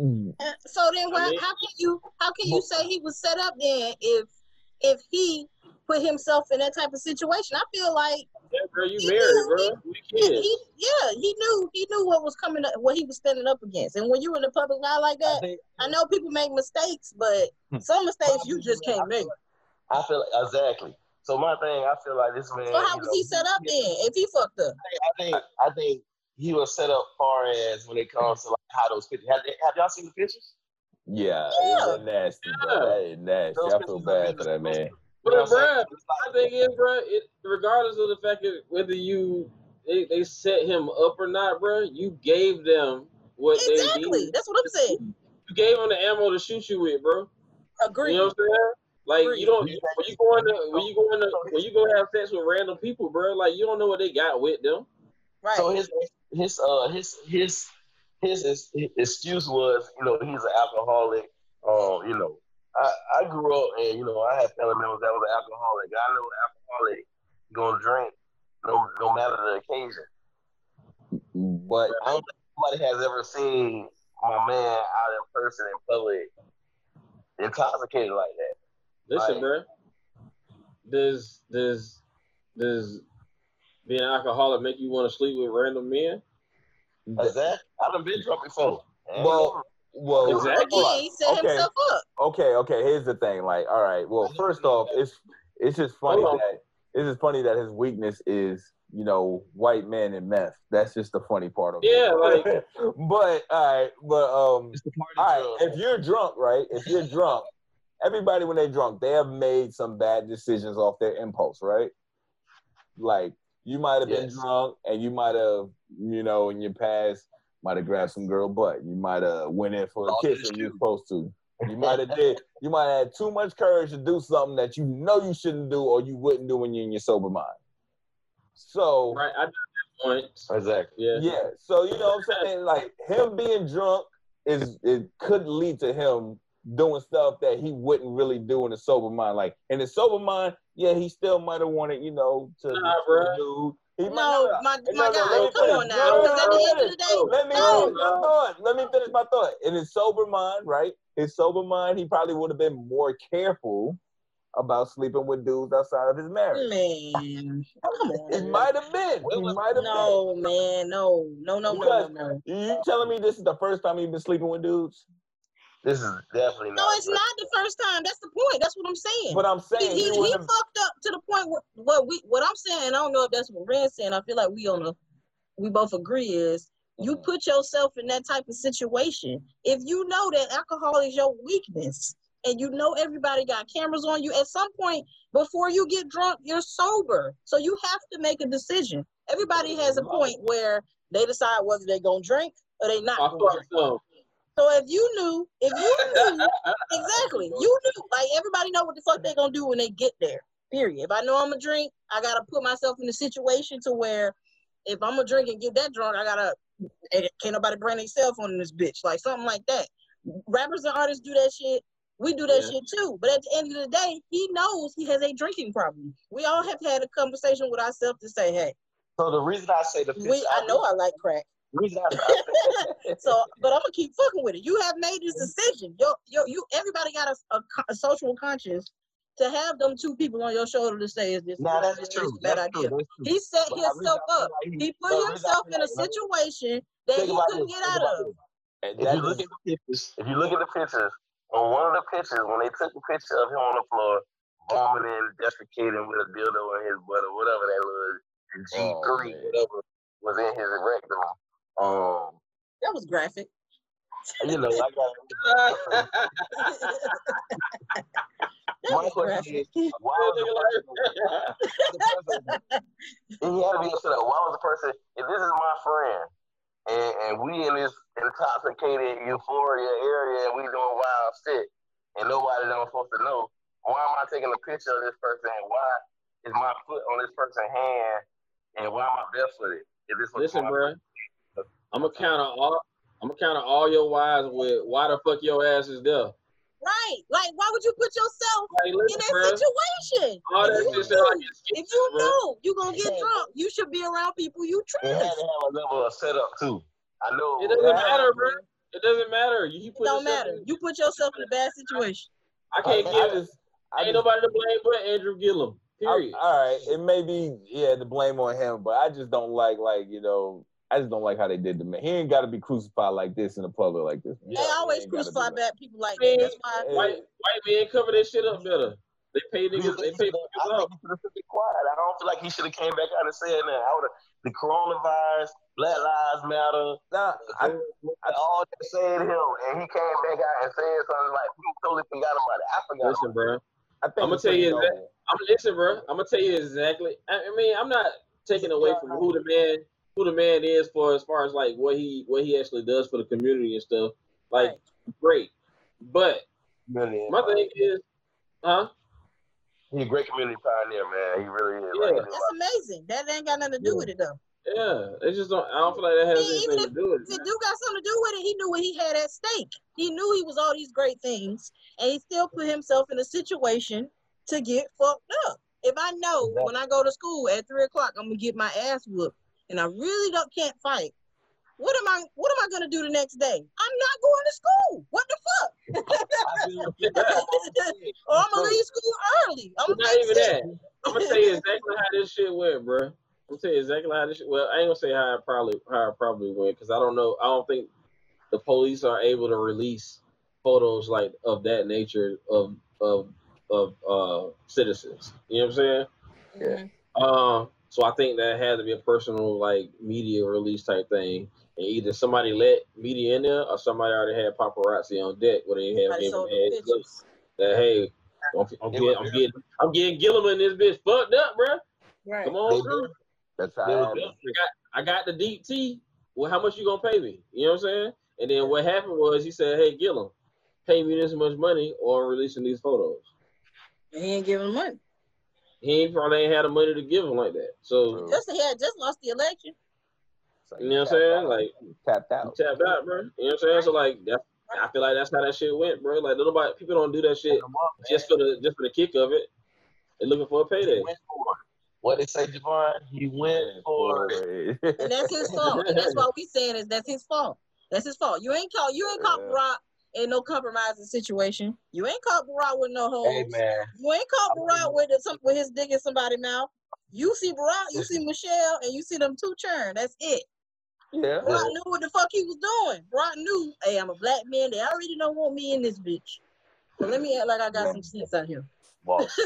Mm, So then, why, how can you how can you say he was set up then if if he put himself in that type of situation? I feel like Yeah, bro, you He married, knew- bro. We he, he yeah he knew he knew what was coming up, what he was standing up against. And when you're in the public eye like I that, think I know people make mistakes, but hmm. some mistakes you just can't make. I feel exactly. So my thing, I feel like this man. So how was know, he set up then if he fucked up? I think I think he was set up far as when it comes to like how those pictures. Have, have y'all seen the pictures? yeah, Yeah. it's nasty, bro. That is nasty. Those I feel bad for that man. You know But, what bro, It's my thing is, bro, it, regardless of the fact that whether you they, they set him up or not, bro, you gave them what they Exactly. That's what I'm saying. You gave them the ammo to shoot you with, bro. Agree. You know what I'm saying? Like Agreed. you don't when you going to when you go into when you go have sex with random people, bro. Like you don't know what they got with them. right. So his his uh his his his, his, excuse was, you know, he's an alcoholic. Um, you know, I, I grew up and you know I had family members that was an alcoholic. I know an alcoholic gonna drink no no matter the occasion. But I don't think nobody has ever seen my man out in person in public intoxicated like that. Listen, Right. bro. Does does does being an alcoholic make you want to sleep with random men? Exactly. I've done been drunk before. And Well, well, Exactly. He set Okay. himself up. okay, okay. Here's the thing. Like, all right. Well, first off, it's it's just funny Hold on. that it's just funny that his weakness is you know white men and meth. That's just the funny part of it. Yeah, like- but all right, but um, it's the party all right. If you're drunk, right? If you're drunk, everybody when they're drunk, they have made some bad decisions off their impulse, right? Like you might have been drunk and you might have, you know, in your past, might have grabbed some girl butt. You might have went in for a Lost kiss when you're supposed to. You might have did. You might have had too much courage to do something that you know you shouldn't do or you wouldn't do when you're in your sober mind. So Right. I once. Exactly. Yeah. yeah. So you know what I'm saying? Like him being drunk is it could lead to him doing stuff that he wouldn't really do in a sober mind. Like in a sober mind, yeah, he still might have wanted, you know, to Nah, bruh. Do. He No, not- my, no, my no, guy, come on now. no, Because no, at the let end me of the day, Let me no. finish my thought. Let me finish my thought. In his sober mind, right? His sober mind, he probably would have been more careful about sleeping with dudes outside of his marriage. Man, come He on. might have been. He might have No, man, no, no, no, no, no, Because- no. been. You telling me this is the first time you've been sleeping with dudes? This is definitely not. No, it's not the first time. That's the point. That's what I'm saying. But I'm saying he, he, he would fucked up to the point where what we what I'm saying. I don't know if that's what Ren's saying. I feel like we on a we both agree is you Mm-hmm. put yourself in that type of situation. If you know that alcohol is your weakness and you know everybody got cameras on you, at some point before you get drunk, you're sober. So you have to make a decision. Everybody has a point where they decide whether they're gonna drink or they not I gonna drink. some. So if you knew, if you knew exactly, you knew, like everybody know what the fuck they gonna do when they get there. Period. If I know I'm a drink, I gotta put myself in a situation to where if I'm gonna drink and get that drunk, I gotta can't nobody bring their cell phone in this bitch, like something like that. Rappers and artists do that shit. We do that Yeah. shit too. But at the end of the day, he knows he has a drinking problem. We all have had a conversation with ourselves to say, hey, So the reason I say the we I know I like crack. The reason so, but I'm gonna keep fucking with it. You have made this decision. Yo, yo, you. Everybody got a, a, a social conscience to have them two people on your shoulder to say is this, Nah, this, that's this true. is a bad That's idea. That's true. He set But himself up. He put really himself in a situation that he couldn't this, get out of. If that you look at the pictures, if you look at the pictures, on one of the pictures, when they took the picture of him on the floor, vomiting, defecating with a dildo in his butt or whatever that was, G Oh, three, man. whatever was in his rectum. Um, That was graphic. you know, I got that My was question graphic. is, why was the person, the person he had to be upset. Why was the person, if this is my friend, and, and we in this intoxicated euphoria area and we doing wild shit, and nobody don't supposed to know, why am I taking a picture of this person and why is my foot on this person's hand and why am I barefooted? If this was Listen, my- bro. I'm gonna counter all. I'm gonna counter all your whys with why the fuck your ass is there. Right. Like, why would you put yourself Like, in that bro. situation? All If that you shit sound like know- If you bro. know you gonna get drunk, you should be around people you It had trust. to have a level of setup too. I know. It doesn't Yeah. matter, bro. It doesn't matter. You It put don't yourself matter. in- You put yourself in a bad situation. I I, can't I give. just, I ain't just nobody to blame but Andrew Gillum. I- Period. all right, it may be yeah the blame on him, but I just don't like like you know I just don't like how they did the man. He ain't got to be crucified like this in the public like this. They always crucify bad people like that. That's why. Yeah. white white men cover that shit up better. They pay niggas. They pay I niggas up. think he should have been quiet. I don't feel like he should have came back out and said that. I would have the coronavirus, Black Lives Matter, Nah, I, all just said him, and he came back out and said something like he totally forgot about it. I forgot. Listen, bro. I think I'ma tell you pretty. I'm listen, bro. I'm gonna tell you exactly. I, I mean, I'm not taking away from who the man, who the man is for as far as like what he what he actually does for the community and stuff. Like, great. But Really, my thing is, huh? he's a great community pioneer, man. He really is. Yeah. Like, he did a That's amazing. That ain't got nothing to do with it though. Yeah, it just don't. I don't feel like that has I mean, even anything to do with If it it. do got something to do with it, he knew what he had at stake. He knew he was all these great things, and he still put himself in a situation to get fucked up. If I know when I go to school at three o'clock, I'm gonna get my ass whooped, and I really don't can't fight. What am I? What am I gonna do the next day? I'm not going to school. What the fuck? I feel- or I'm gonna leave school early. I'm But not even that. I'm gonna tell you exactly how this shit went, bro. I'm gonna tell you exactly how this shit. Well, I ain't gonna say how it probably how it probably went because I don't know. I don't think the police are able to release photos like of that nature of of of uh citizens. You know what I'm saying? Mhm. Um, so I think that had to be a personal like media release type thing. And either somebody let media in there or somebody already had paparazzi on deck where they have Somebody given sold the heads up pictures. that hey, I'm, I'm getting I'm getting I'm getting Gillum in this bitch fucked up, bro. Right. Come on, They through. did. That's how They it was happened. I got the deep T. Well, how much you gonna pay me? You know what I'm saying? And then what happened was he said, "Hey, Gillum, pay me this much money, or I'm releasing these photos." And he ain't giving money. He ain't probably ain't had the money to give him like that. So True. Just he had just lost the election. So you know what I'm saying? out. Like tapped he out. tapped out, bro. You know what I'm saying? So like that, I feel like that's how that shit went, bro. Like nobody, people don't do that shit just for the just for the kick of it. They're looking for a He payday. went for. What they say, Javon? He went for it. And that's his fault. And that's why we saying is that's his fault. That's his fault. You ain't caught you ain't caught Yeah. Barack in no compromising situation. You ain't caught Barack with no holes. Hey man, You ain't caught Barack with some with his dick in somebody's mouth. You see Barack, you see Michelle, and you see them two churn. That's it. yeah. Barack knew what the fuck he was doing. Barack knew, hey, I'm a black man. They already don't want me in this bitch. So let me act like I got some sense out here. Wall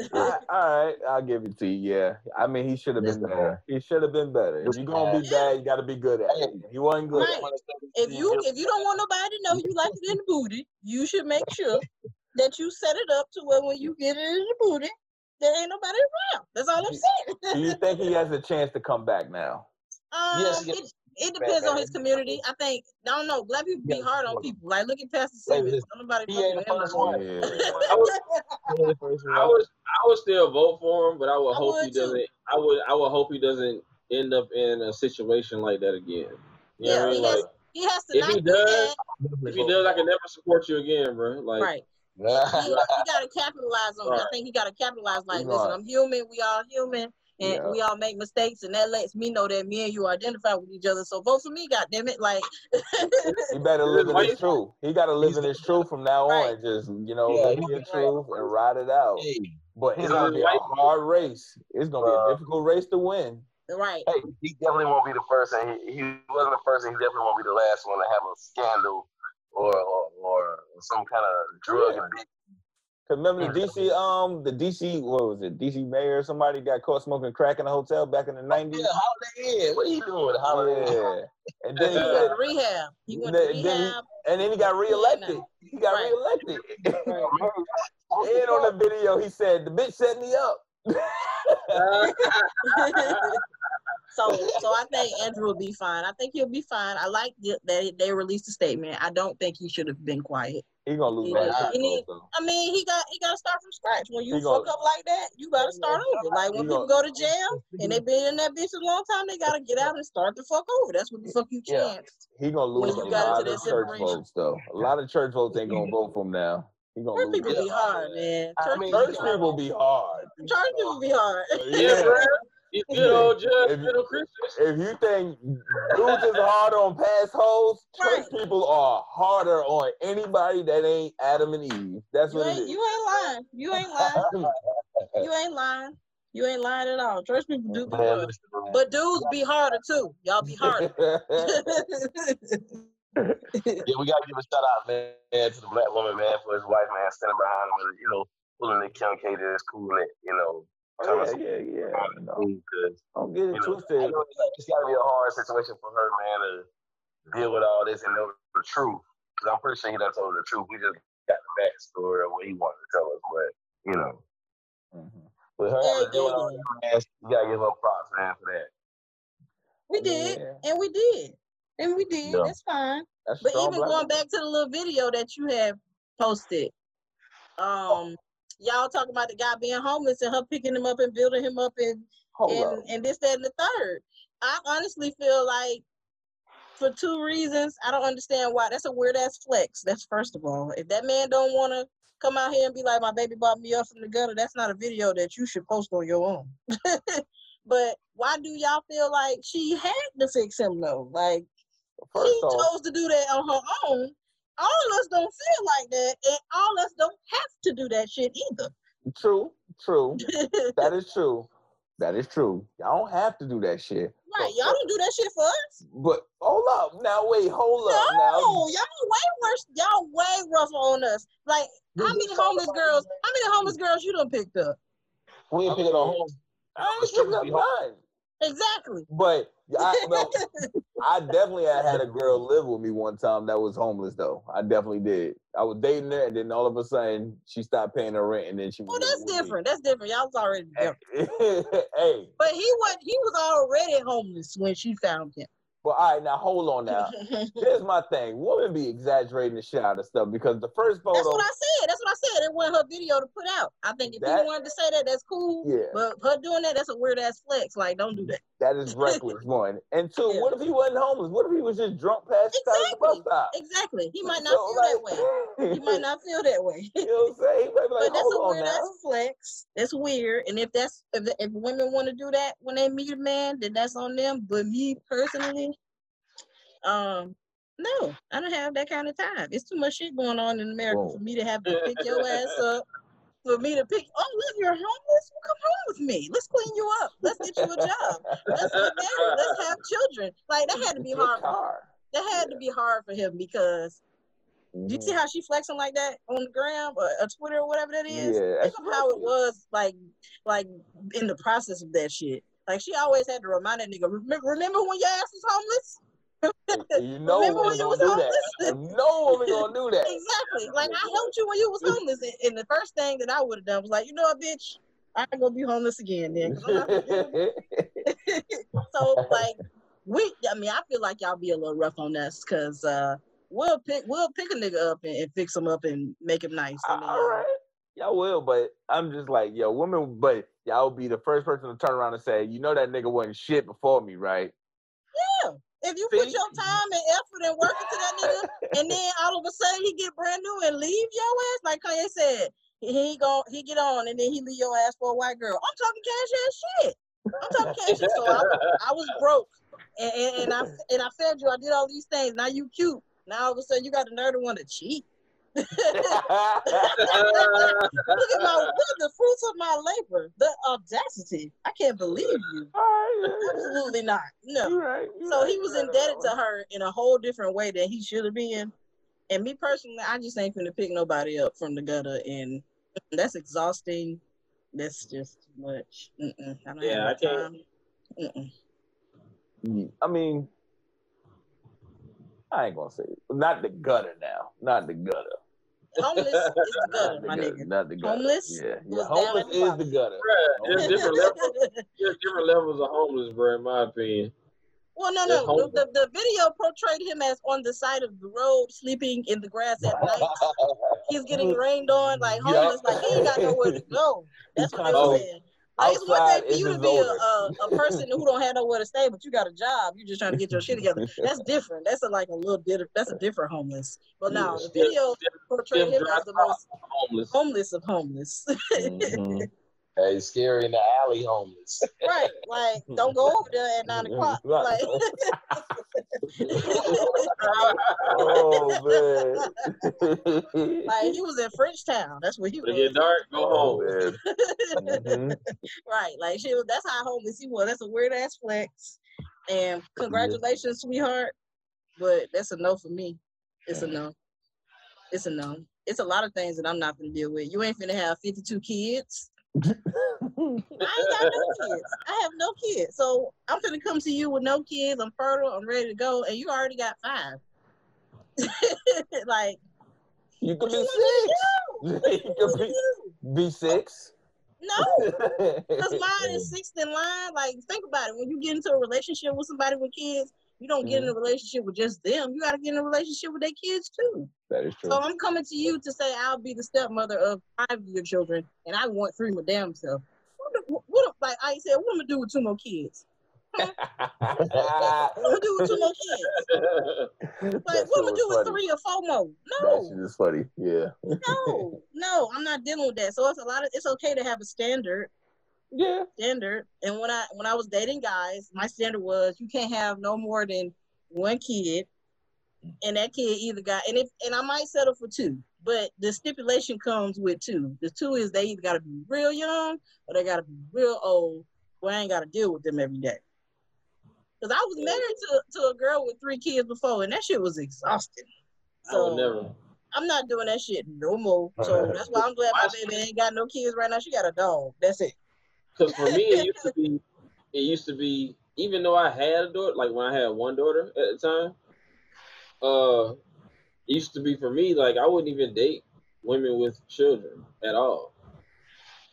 Street. all right, I'll give it to you. Yeah, I mean he should have been Listen, better. He should have been better. If you're gonna be bad, you got to be good at it. He wasn't good. Right. if you if you don't want nobody to know you like it in the booty, you should make sure that you set it up to where when you get it in the booty, there ain't nobody around. That's all I'm saying. Do saying. you think he has a chance to come back now? um, Yes, yes. It, it depends on his community. I think I don't know. Black people be hard on people. Like look at Pastor Wait, Simmons. nobody He ain't the him first one. Yeah. I was, He the first I was, I would still vote for him, but I would I hope would he too. doesn't. I would, I would hope he doesn't end up in a situation like that again. You know Yeah, what I mean? he has- Like, He has to If not he do does, that. if he does, I can never support you again, bro. Like, Right. He, he got to capitalize on it. I think he got to capitalize. Like, He's listen. I'm human. We all human. And Yeah. we all make mistakes, and that lets me know that me and you identify with each other. So vote for me, goddamn it! Like, He better live in Why his truth. He got to live in his truth from now Right. on. Just you know, Yeah, live in your can- truth and ride it out. Hey, But it's gonna be a hard race. It's gonna be Uh, a difficult race to win. right? hey, he definitely won't be the first, and he, he wasn't the first, and he definitely won't be the last one to have a scandal or or, or some kind of drug Yeah. Addiction. Cause remember the DC, um, the DC, what was it? DC mayor or somebody got caught smoking crack in a hotel back in the nineties. Yeah, Holiday Inn. What are you doing, Holiday Inn? Yeah, and then He he went to rehab. He went Then- to then he- rehab. and then he got reelected. He got Right. reelected. Right. and on the video, he said, "The bitch set me up." So, so I think Andrew will be fine. I think he'll be fine. I like that they released a statement. I don't think he should have been quiet. He gonna lose He mad he need- votes, though. I mean, he got he got to start from scratch. When you He fuck gonna- up like that, you got to start over. Like when people gonna- go to jail and they been in that bitch a long time, they got to get out and start the fuck over. That's what the fuck you Yeah. chance. He gonna lose a lot of church votes, though. A lot of church votes ain't gonna vote for him now. He gonna Church people be hard, man. I Church, mean, Church people be hard. church people be hard. yeah, bro. You good old If judge, you- little Christians. If you think dudes is hard on past hoes, church Right. people are harder on anybody that ain't Adam and Eve. That's You what it ain't is. you ain't lying. You ain't lying. You ain't lying. You ain't lying at all. Church people do be Man, hard. But dudes be harder too. Y'all be harder. Yeah, we gotta give a shout out, man, to the black woman, man, for his wife, man, standing behind him, you know, pulling the Kim K to his cool, and, you know, Oh, yeah, yeah, yeah. No, because don't get it you know, I twisted. know it's, it's gotta be a hard situation for her, man, to deal with all this and know the truth. Because I'm pretty sure he done told her the truth. We just got the backstory of what he wanted to tell us, but you know, Mhm. with her Yeah, having to deal with yeah, all that, man, you gotta give her props, man, for that. we did, Yeah. and we did, and we did. Yeah. That's fine. That's But even going woman. back to the little video that you have posted, um, y'all talking about the guy being homeless and her picking him up and building him up and Hold and, up. and this, that, and the third. I honestly feel like for two reasons, I don't understand why. That's a weird ass flex. That's first of all. If that man don't want to come out here and be like, my baby bought me up from the gutter, that's not a video that you should post on your own. but why do y'all feel like she had to fix him though? Like First she off, chose to do that on her own. All of us don't feel like that, and all of us don't have to do that shit either. true, true. That is true. That is true. Y'all don't have to do that shit. right? Y'all don't do that shit for us. But hold up. Now wait, hold up. No, Now y'all way worse. Y'all way rougher on us. Like, how many homeless girls? How many homeless girls you done picked up? We ain't picking on home. I ain't picking up none. Exactly. But I well, I definitely had, had a girl live with me one time that was homeless though. I definitely did. I was dating her and then all of a sudden she stopped paying her rent and then she oh, was well, that's with me. different. That's different. Y'all was already different. hey, But he was he was already homeless when she found him. But all right, now hold on now. Here's my thing. Women be exaggerating the shit out of stuff because the first photo That's what I said. That's what I said. It wasn't her video to put out. I think if That- he wanted to say that, that's cool. Yeah. But her doing that, that's a weird ass flex. Like, don't do that. that is reckless one. And two, Yeah. what if he wasn't homeless? What if he was just drunk past of the bus Exactly. stop? Exactly. He might not So, feel that way. He might not feel that way. you know what I'm saying? He might be like, but that's a weird now. ass flex. That's weird. And if that's if, if women want to do that when they meet a man, then that's on them. But me personally, um, no, I don't have that kind of time. It's too much shit going on in America Whoa. for me to have to pick your ass up. For me to pick, oh look, you're homeless. Well, come home with me. Let's clean you up. Let's get you a job. Let's get married. Let's have children. Like that had to be hard. For, that had to be hard for him because do you see Mhm. how she flexing like that on the gram or, or Twitter or whatever that is? Yeah, Think of how it was like, like in the process of that shit. Like she always had to remind that nigga. Remember, remember when your ass was homeless? You know Remember when you gonna was do homeless? that. You know women gonna do that. exactly. Like I helped you when you was homeless, and, and the first thing that I would have done was like, you know what, bitch, I ain't gonna be homeless again. Then 'cause I'm not forgiving so like we I mean I feel like y'all be a little rough on us because uh we'll pick we'll pick a nigga up and, and fix him up and make him nice. I mean, All right. Y'all will, but I'm just like, yo, women, but y'all will be the first person to turn around and say, you know that nigga wasn't shit before me, right? If you put your time and effort and work into that nigga and then all of a sudden he get brand new and leave your ass, like Kanye said, he go he get on and then he leave your ass for a white girl. I'm talking cash ass shit. I'm talking cash. So I, was- I was broke, and, and, and I and I fed you. I did all these things. Now you cute. Now all of a sudden you got the nerve to want to cheat. Look at my look at the fruits of my labor. The audacity. I can't believe you. Absolutely not. No. You're right. you're So he was right indebted to her in a whole different way than he should have been. And me personally, I just ain't gonna pick nobody up from the gutter, and that's exhausting. That's just too much. Mm-mm. I don't Yeah, I have can't- no time. Mm-mm. I mean, I ain't gonna say it. not the gutter now, not the gutter. Homeless is the gutter, the my gutter, nigga. Not the gutter. Homeless Yeah, yeah. Homeless at the is the gutter. Bruh, there's different levels. There's different levels of homeless, bro. In my opinion. well, no, They're no. The, homeless. the, the video portrayed him as on the side of the road, sleeping in the grass at night. He's getting rained on, like Yup. homeless, like he ain't got nowhere to go. That's what they Oh, were saying. Like, it's one thing for you to be a, a, a person who don't have nowhere to stay, but you got a job. You're just trying to get your shit together. That's different. That's a, like a little bit. Of, That's a different homeless. But now the video portrayed him as the most homeless. homeless of homeless. Mhm. Hey, scary in the alley homeless. right? Like, don't go over there at nine o'clock. Right. Like, oh man. like he was in Frenchtown. That's where he was. it get dark, go Oh, home. man. Mhm. right? Like she was. That's how homeless he was. That's a weird ass flex. And congratulations, sweetheart. But that's a no for me. It's a no. It's a no. It's a lot of things that I'm not gonna deal with. You ain't finna have 52 kids. I ain't got no kids. I have no kids. So I'm gonna come to you with no kids. I'm fertile. I'm ready to go, and you already got five. like, You could be six. You could be, me to do? be six. No, because mine is sixth in line. Like, think about it. When you get into a relationship with somebody with kids, you don't get in mm-hmm. a relationship with just them. You got to get in a relationship with their kids too. That is true. So I'm coming to you to say I'll be the stepmother of five of your children, and I want three more damn self. What, the- what, like I said, what am I gonna do with two more kids? What am I do with two more kids? Like, what am I do with three or four more? No, shit just funny. Yeah. no, no. I'm not dealing with that. So it's a lot of. It's okay to have a standard, Yeah. standard. And when I when I was dating guys, my standard was you can't have no more than one kid, and that kid either got and if and I might settle for two, but the stipulation comes with two. The two is they either got to be real young or they got to be real old. Where I ain't got to deal with them every day. Cause I was married to to a girl with three kids before, and that shit was exhausting. I So never. I'm not doing that shit no more. So that's why I'm glad my baby ain't got no kids right now. She got a dog. That's it. Because for me, it used to be, it used to be, even though I had a daughter, like when I had one daughter at the time, uh, it used to be for me, like I wouldn't even date women with children at all.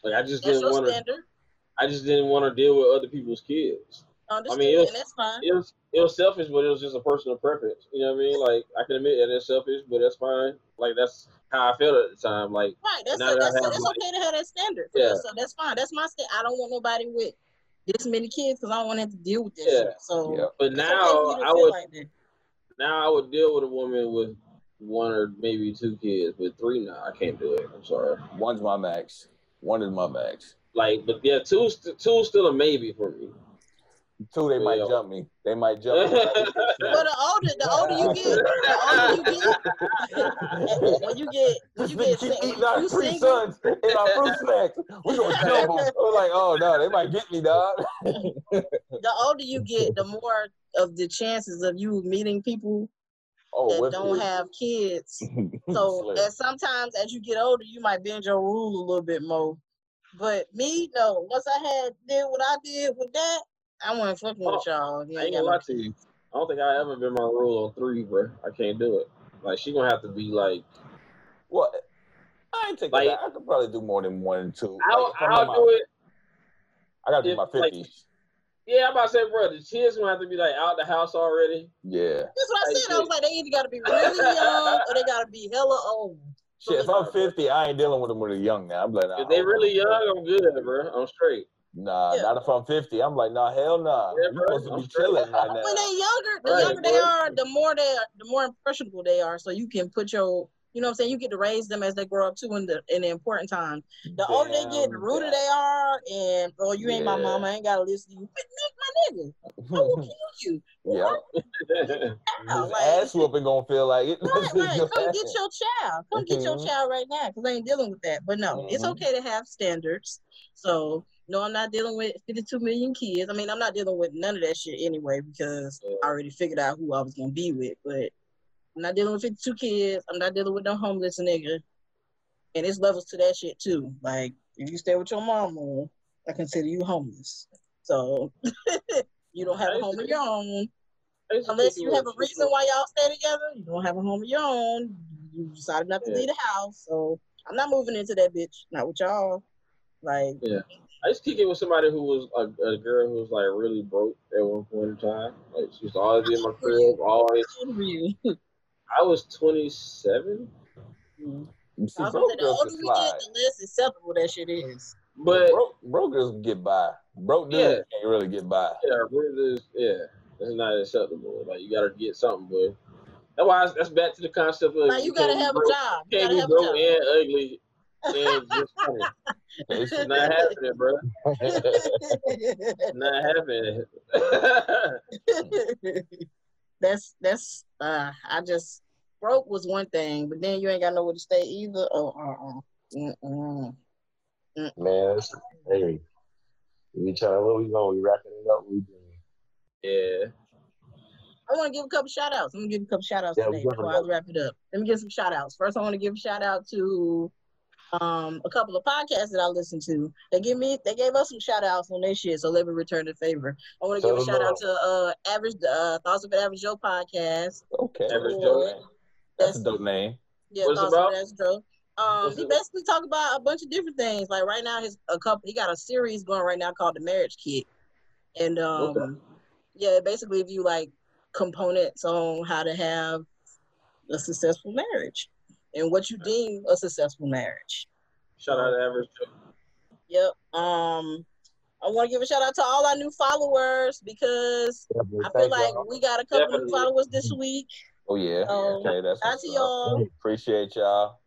Like I just That's didn't want to. I just didn't want to deal with other people's kids. Understand, it was- that's fine. It was, it was selfish, but it was just a personal preference. You know what I mean? Like I can admit that it's selfish, but that's fine. Like that's how I feel at the time. Like Right. That's Now a, that's, a, that's my- okay to have that standard. For Yeah. So that's fine. That's my stand. I don't want nobody with this many kids because I don't want to have to deal with this Yeah. shit. So Yeah. but now okay for you to I would like now I would deal with a woman with one or maybe two kids, but three now I can't do it. I'm sorry. One's my max. One is my max. Like, but yeah, two's two's still a maybe for me. Two, they might jump me. They might jump me. Well, the older the older you get, the older you get, when you get when you get keep sing- eating our three single, sons in our fruit snacks. We gonna jump them. I'm like, oh no, they might get me, dog. the older you get, the more of the chances of you meeting people Oh, that don't it. have kids. So Slim. and sometimes as you get older, you might bend your rule a little bit more. But me, no. Once I had did what I did with that, I wasn't fucking with oh, y'all. You I ain't ain't gonna got lie no to you. I don't think I ever been my rule on three, bro. I can't do it. Like she gonna have to be like What? I ain't taking Like- that. I could probably do more than one and two. I'll, Like, I'm in I'll my- do it. I gotta do if, my like- fifties. Yeah, I'm about to say, bro, the kids gonna have to be like out the house already. yeah. That's what I Hey, said. I was like, they either gotta be really young or they gotta be hella old. Shit, if I'm fifty, I ain't dealing with them when they're young now. I'm like, nah, If they hold really young, I'm good, bro. I'm straight. Nah, Yeah. not if I'm fifty. I'm like, nah, hell nah. Yeah, You're supposed to be chilling right now. When they're younger, the Right, younger they are, the more they are, the more impressionable they are. So you can put your You know what I'm saying? You get to raise them as they grow up too in the in the important times. The older they get, the Damn, ruder yeah. they are, and oh, you ain't my mama, I ain't gotta listen to you. But Nick, my nigga, I will kill you. Yeah. Like- ass whooping gonna feel like it. Right, right. Come get your child. Come get your Mhm. child right now, because I ain't dealing with that. But no, it's Mhm. okay to have standards. So no, I'm not dealing with 52 million kids. I mean, I'm not dealing with none of that shit anyway because I already figured out who I was gonna be with. But I'm not dealing with 52 kids. I'm not dealing with no homeless nigga. And it's levels to that shit too. Like if you stay with your mama, I consider you homeless. So you don't have a home of your own. I used to Unless you have a reason why y'all stay together, you don't have a home of your own. You decided not to Yeah. leave the house, so I'm not moving into that bitch. Not with y'all. Like, I used to kick it with somebody who was a, a girl who was like really broke at one point in time. Like she used to always be in my crib, always. how old were you? I was 27, You see, I broke the older can we get, the less acceptable that shit is. but broke, broke girls get by. Broke dudes Yeah. can't really get by. yeah, really yeah, it's not acceptable. Like you gotta get something, but that's why I, that's back to the concept of Like, you gotta can't be have a job. You Can't gotta be have a broke job. and ugly and just funny. It's It's not happening, bro. Not happening. that's that's uh I just broke was one thing, but then you ain't got nowhere to stay either. Oh uh uh. Mm-mm. Man, it's, hey, we trying. Where we going? We wrapping it up. We doing? yeah. I want to give a couple shout outs. I'm gonna give a couple shout outs Yeah, today before. I wrap it up. Let me give some shout outs. First, I want to give a shout out to um a couple of podcasts that I listen to. They give me they gave us some shout outs on their shit, so let me return the favor. I want to give a shout out to uh average uh Thoughts of an Average Joe podcast. Okay. Average Joe. That's a dope name. Yeah, What's it Thoughts of about? an Average Joe. Um, What's he it- basically talk about a bunch of different things. Like right now, his a couple he got a series going right now called The Marriage Kit, and um, Okay. yeah, basically if you like components on how to have a successful marriage and what you deem a successful marriage. Shout out to Average Joe. Yep. Um, I want to give a shout out to all our new followers because I feel like we got a couple new followers this week. Oh yeah. Um, okay, that's Shout out to y'all. Appreciate y'all.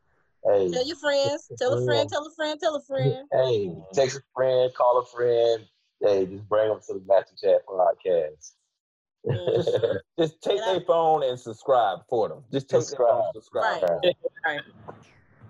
Hey, Tell your friends. Tell a friend. Tell a friend. Tell a friend. hey, text a friend, call a friend. Hey, just bring them to the Master Chat podcast. Just take their phone and subscribe for them. Just take their phone and subscribe. Right. Right.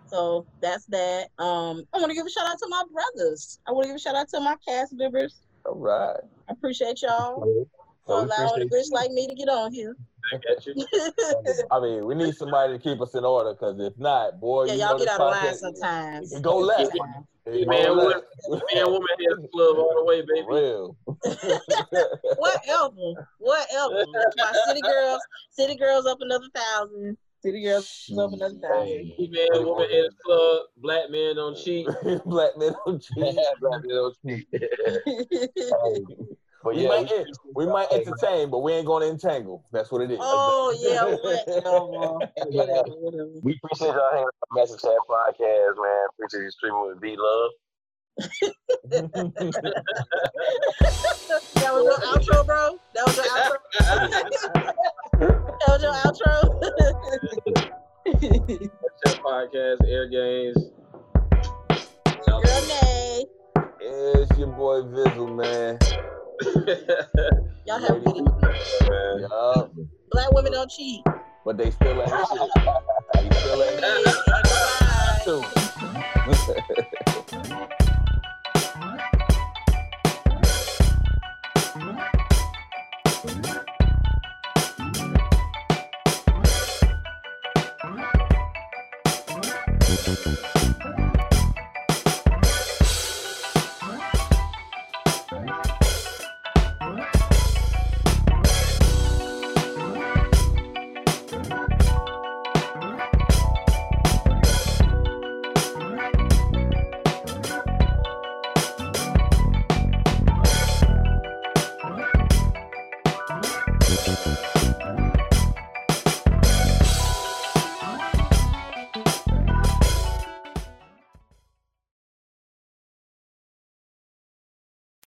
So that's that. Um, I want to give a shout out to my brothers. I want to give a shout out to my cast members. All right. I appreciate y'all Well, allowing a bitch like me to get on here. I got you. I mean, we need somebody to keep us in order because if not, boy, yeah, you y'all know get this out of line sometimes. Go left. Sometimes. Man, woman, left. man, woman head club all the way, For baby. real. Whatever. Whatever. That's why City Girls, City Girls up another thousand. City Girls up another thousand. Hey, Man, woman head club. Black men don't cheat. Black men don't cheat. Black men don't cheat. Hey, but We yeah, might, we, we might entertain, but we ain't gonna entangle. That's what it is. oh yeah, whatever. whatever, whatever. we appreciate y'all hanging out on Master Chat podcast, man. Appreciate you streaming with B Love. That was your outro, bro. That was your outro. that was your outro. Chat podcast, air games. Girl, nay. it's your boy Vizzle, man. Y'all have a good evening. man. Yup. Black women don't cheat. But they still ain't shit. They still ain't Bye. too.